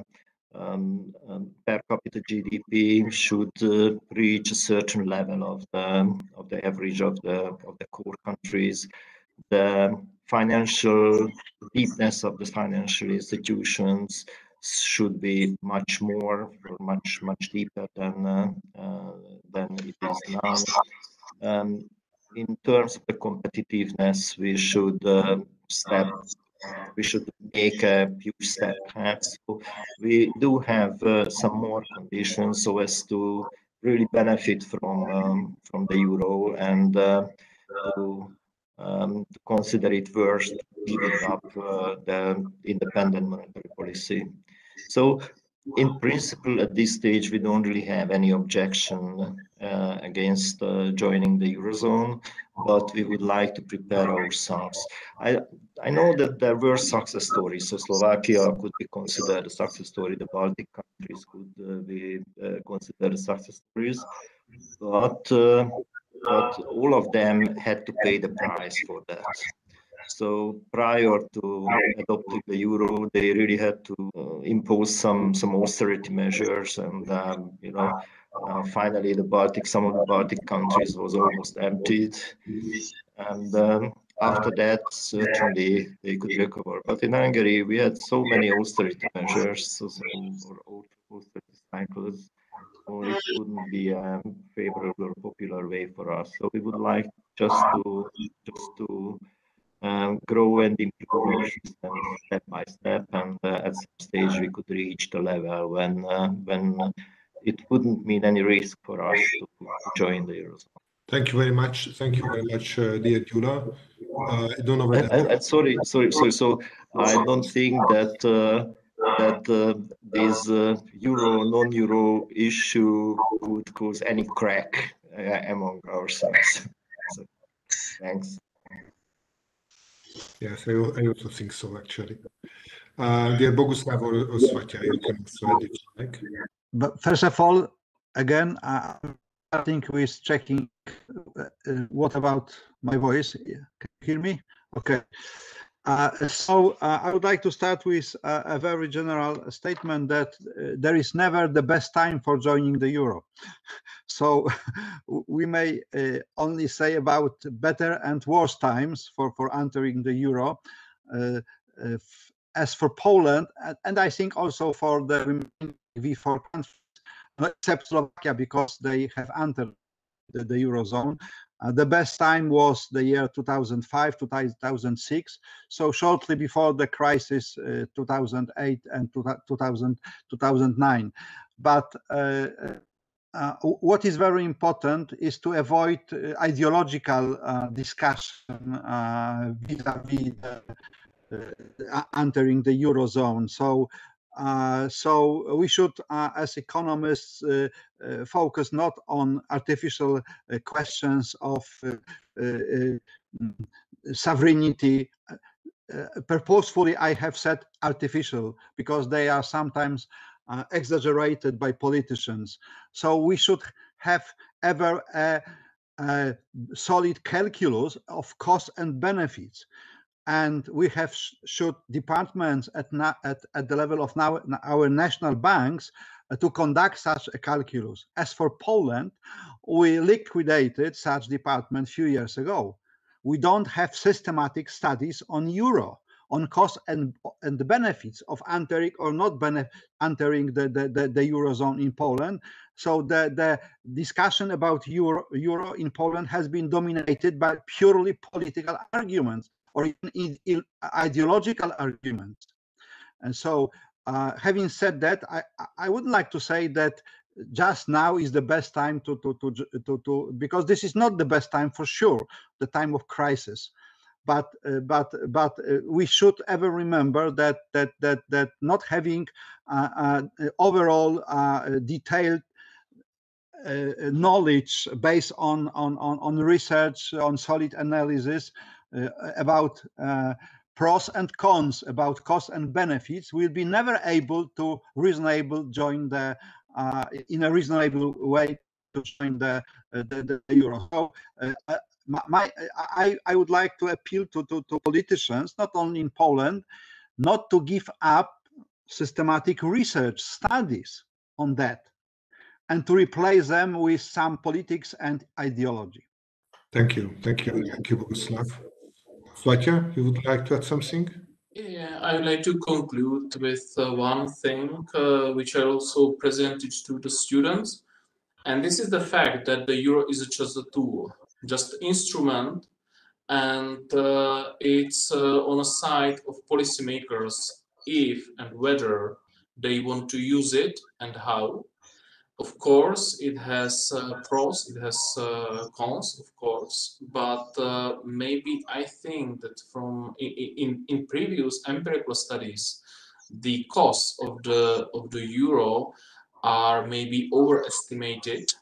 um, um, per capita GDP should uh, reach a certain level of the of the average of the of the core countries the financial deepness of the financial institutions should be much more or much much deeper than uh, uh, than it is now. Um, in terms of the competitiveness, we should uh, step we should make a huge step ahead. So we do have uh, some more conditions so as to really benefit from um, from the euro and uh, to um, to consider it worth giving up uh, the independent monetary policy. So in principle, at this stage, we don't really have any objection uh, against uh, joining the Eurozone, but we would like to prepare ourselves. I, I know that there were success stories, so Slovakia could be considered a success story, the Baltic countries could uh, be uh, considered success stories, but, uh, but all of them had to pay the price for that. So prior to adopting the euro, they really had to uh, impose some some austerity measures, and um, you know, uh, finally the Baltic, some of the Baltic countries was almost emptied, and um, after that certainly they could recover. But in Hungary, we had so many austerity measures, so or austerity cycles, or it wouldn't be a favorable or popular way for us. So we would like just to just to um, grow and improve our system step by step. And uh, at some stage, we could reach the level when uh, when it wouldn't mean any risk for us to, to join the eurozone. Thank you very much. Thank you very much, uh, dear Gyula. Uh, I don't know whether. And, and, sorry, sorry, sorry. So I don't think that uh, that uh, this euro non-euro issue would cause any crack among ourselves. So, thanks. Yes, I, I also think so, actually. Uh, dear Boguslav or, or Svatya, you can also like. But first of all, again, uh, I think we're checking uh, what about my voice. Can you hear me? Okay. Uh, so uh, I would like to start with a, a very general statement that uh, there is never the best time for joining the euro. so we may uh, only say about better and worse times for, for entering the euro. Uh, uh, as for Poland, and I think also for the V4 countries, except Slovakia because they have entered the, the eurozone, uh, the best time was the year 2005, 2006. So shortly before the crisis, uh, 2008 and 2000, 2009. But uh, uh, what is very important is to avoid uh, ideological uh, discussion vis-a-vis entering the eurozone. So uh, Uh, so we should, uh, as economists, uh, uh focus not on artificial uh, questions of mm, sovereignty. purposefully, I have said artificial because they are sometimes exaggerated by politicians. So we should have ever a, a solid calculus of costs and benefits and we have should departments at, at, at the level of now our national banks uh, to conduct such a calculus. As for Poland, we liquidated such department few years ago. We don't have systematic studies on euro, on cost and, and the benefits of entering or not entering the, the, the, the, eurozone in Poland. So the, the discussion about euro, euro in Poland has been dominated by purely political arguments or in ideological arguments. And so, uh, having said that, I, I would like to say that just now is the best time to, to, to, to, to because this is not the best time for sure, the time of crisis. But uh, but but uh, we should ever remember that that that that not having uh, uh overall uh, detailed knowledge based on, on, on, on research, on solid analysis, about uh, pros and cons, about costs and benefits, we'll be never able to reasonable join the uh, in a reasonable way to join the the, the euro. So my, I, I would like to appeal to, to, to politicians, not only in Poland, not to give up systematic research studies on that and to replace them with some politics and ideology. Thank you. Thank you. Thank you, Boguslav. Svatya, you would like to add something? Yeah, I would like to conclude with uh, one thing uh, which I also presented to the students. And this is the fact that the euro is just a tool, just instrument, and uh, it's uh, on a side of policymakers if and whether they want to use it and how. Of course, it has uh, pros, it has uh, cons, of course, but uh, maybe I think that from in, in, previous empirical studies, the costs of the of the euro are maybe overestimated.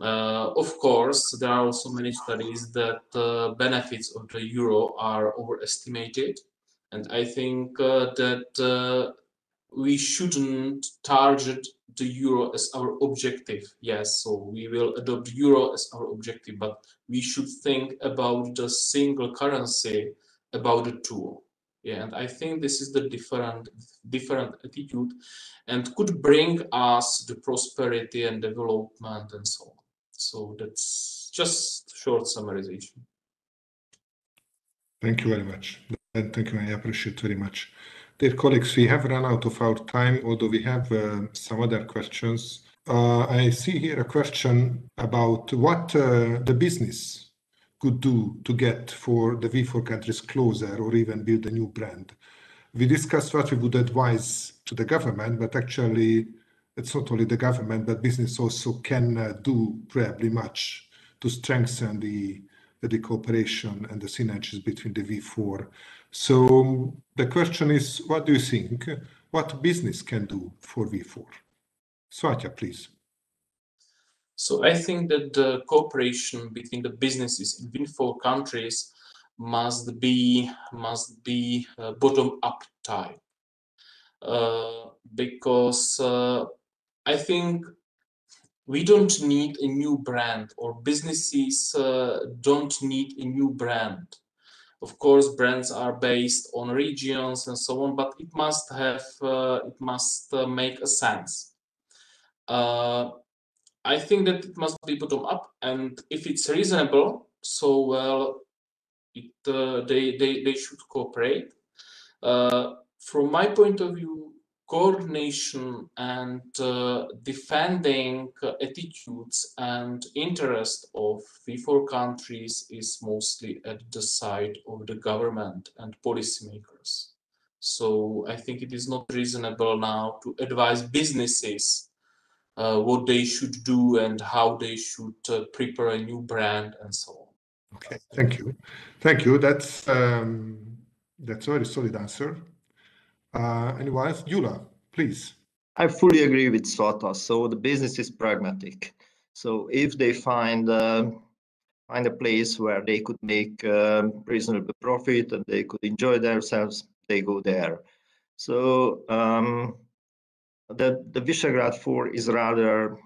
Uh, of course, there are also many studies that uh, benefits of the euro are overestimated, and I think uh, that we shouldn't target the euro as our objective. Yes, so we will adopt euro as our objective, but we should think about the single currency, about the tool. Yeah, and I think this is the different different attitude and could bring us the prosperity and development and so on. So that's just short summarization. Thank you very much. Thank you. I appreciate very much. Dear colleagues, we have run out of our time, although we have uh, some other questions. Uh, I see here a question about what uh, the business could do to get for the V4 countries closer or even build a new brand. We discussed what we would advise to the government, but actually it's not only the government, but business also can uh, do probably much to strengthen the, the cooperation and the synergies between the V4 so the question is, what do you think? What business can do for V4? Svatya, please. So I think that the cooperation between the businesses in V4 countries must be must be uh, bottom up type uh, because uh, I think we don't need a new brand or businesses uh, don't need a new brand of course, brands are based on regions and so on, but it must have, uh, it must uh, make a sense. Uh, I think that it must be bottom up, and if it's reasonable, so well, it, they, they, they should cooperate. From my point of view, coordination and uh, defending attitudes and interest of V4 countries is mostly at the side of the government and policymakers. So I think it is not reasonable now to advise businesses uh, what they should do and how they should uh, prepare a new brand and so on. Okay, thank you. Thank you. That's um, that's a very solid answer. Uh, anyone else? Gyula, please. I fully agree with Svata. So the business is pragmatic. So if they find uh, find a place where they could make uh, reasonable profit and they could enjoy themselves, they go there. So um, the the Visegrad Four is rather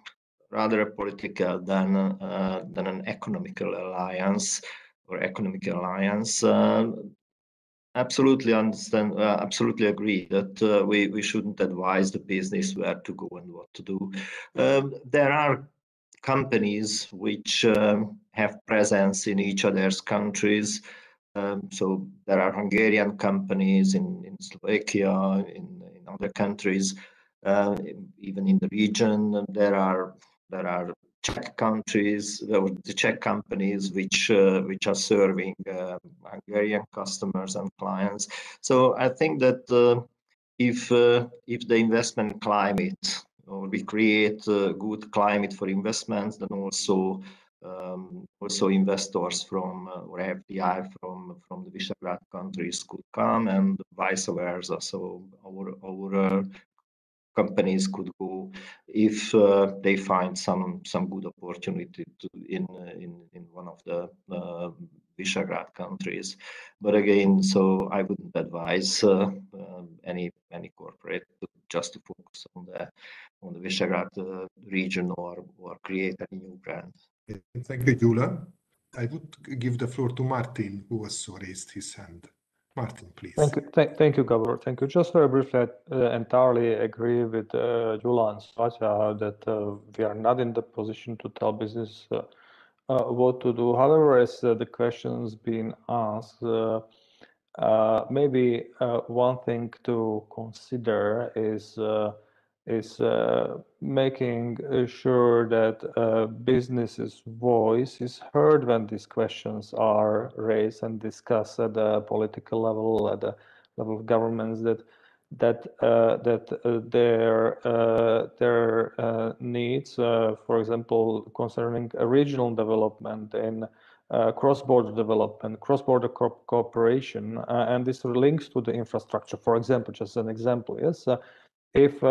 rather a political than uh, than an economical alliance or economic alliance. Uh, absolutely understand uh, absolutely agree that uh, we we shouldn't advise the business where to go and what to do. Um, there are companies which um, have presence in each other's countries. Um, so there are hungarian companies in, in slovakia in, in other countries uh, even in the region. There are there are Czech countries, the Czech companies which uh, which are serving uh, Hungarian customers and clients. So I think that uh, if uh, if the investment climate or we create a good climate for investments, then also um, also investors from uh, or FDI from from the Visegrad countries could come and vice versa. So our our uh, companies could go if uh, they find some some good opportunity to in uh, in in one of the uh, Visegrad countries. But again, so I wouldn't advise uh, uh, any any corporate to, just to focus on the on the Visegrad uh, region or or create a new brand. Thank you, Gyula. I would give the floor to Martin, who also raised his hand. Martin, please. Thank you, th thank you, Gabor. Thank you. Just very briefly, I uh, entirely agree with uh, Gyula and Svatya that uh, we are not in the position to tell business uh, uh what to do. However, as uh, the questions being asked, maybe one thing to consider is is uh, making sure that uh, business's voice is heard when these questions are raised and discussed at the political level, at the level of governments, that that uh, that uh, their uh, their needs, for example, concerning regional development in uh, cross-border development, cross-border co cooperation, uh, and this links to the infrastructure. For example, just an example, yes, uh, if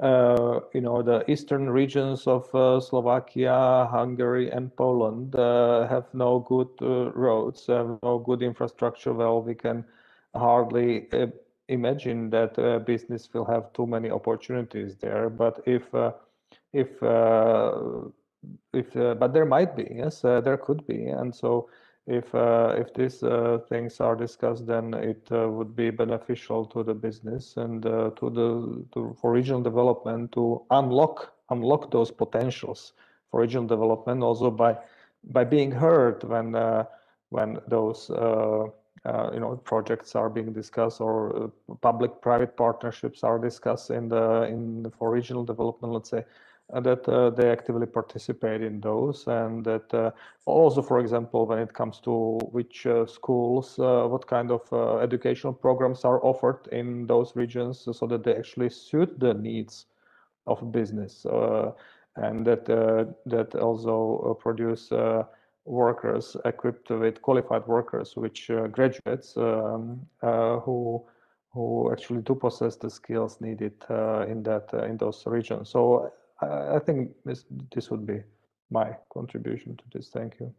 uh, uh, you know the eastern regions of Slovakia, Hungary, and Poland have no good roads, have no good infrastructure, well, we can hardly imagine that business will have too many opportunities there. But if if if uh, but there might be yes uh, there could be and so if uh, if these uh, things are discussed then it uh, would be beneficial to the business and uh, to the to, for regional development to unlock unlock those potentials for regional development also by by being heard when when those you know projects are being discussed or public private partnerships are discussed in the in for regional development let's say that uh, they actively participate in those and that uh, also for example when it comes to which uh, schools what kind of educational programs are offered in those regions so that they actually suit the needs of business and that that also produce workers equipped with qualified workers which graduates um, who who actually do possess the skills needed uh, in that uh, in those regions. So I think this, this would be my contribution to this. Thank you.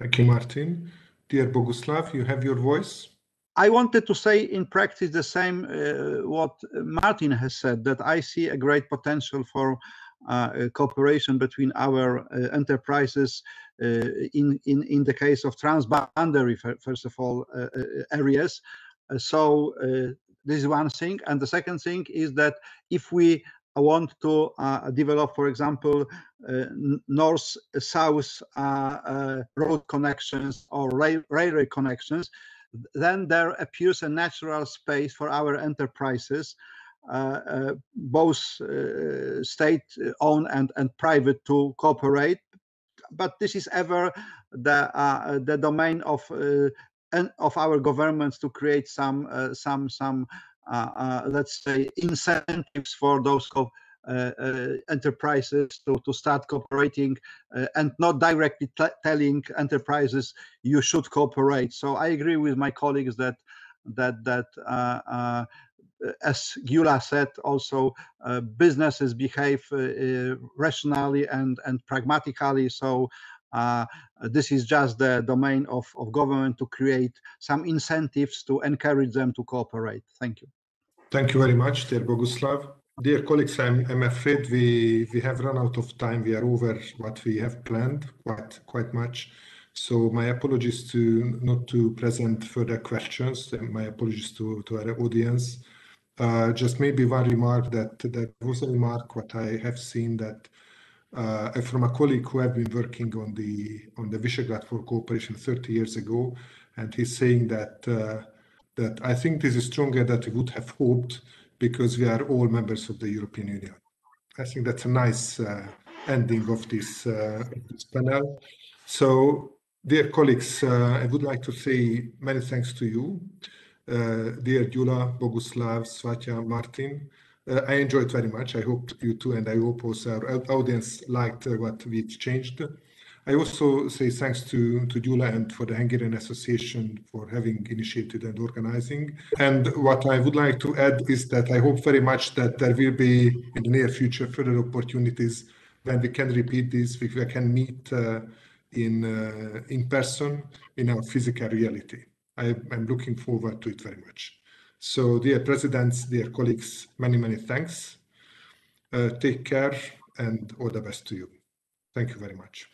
Thank you, Martin. Dear Boguslav, you have your voice. I wanted to say in practice the same uh, what Martin has said, that I see a great potential for uh, cooperation between our uh, enterprises uh, in, in, in the case of transboundary, first of all, uh, uh, areas. so this is one thing. And the second thing is that if we want to uh, develop, for example, uh, north-south uh, road connections or rail railway connections, then there appears a natural space for our enterprises, uh, uh, both uh, state-owned and, and private, to cooperate. But this is ever the the domain of of our governments to create some some some uh, uh, let's say, incentives for those co uh, enterprises to, to start cooperating and not directly telling enterprises you should cooperate. So I agree with my colleagues that that that as Gyula said, also uh, businesses behave uh, rationally and and pragmatically. So uh, this is just the domain of, of government to create some incentives to encourage them to cooperate. Thank you. Thank you very much, dear Boguslav. Dear colleagues, I'm, I'm afraid we, we have run out of time. We are over what we have planned quite quite much. So my apologies to not to present further questions. My apologies to, to our audience. Uh, just maybe one remark that that was a remark what I have seen that uh, from a colleague who have been working on the on the Visegrad four cooperation 30 years ago, and he's saying that uh, that I think this is stronger than we would have hoped because we are all members of the European Union. I think that's a nice uh, ending of this, uh, this panel. So, dear colleagues, uh, I would like to say many thanks to you, uh, dear Gyula, Boguslav, Svatya, Martin. Uh, I enjoyed very much. I hope you too, and I hope also our audience liked uh, what we exchanged. I also say thanks to, to Gyula and for the Hungarian Association for having initiated and organizing. And what I would like to add is that I hope very much that there will be in the near future further opportunities when we can repeat this, we can meet uh, in, uh, in person in our physical reality. I, am looking forward to it very much. So dear presidents, dear colleagues, many, many thanks. Uh, take care and all the best to you. Thank you very much.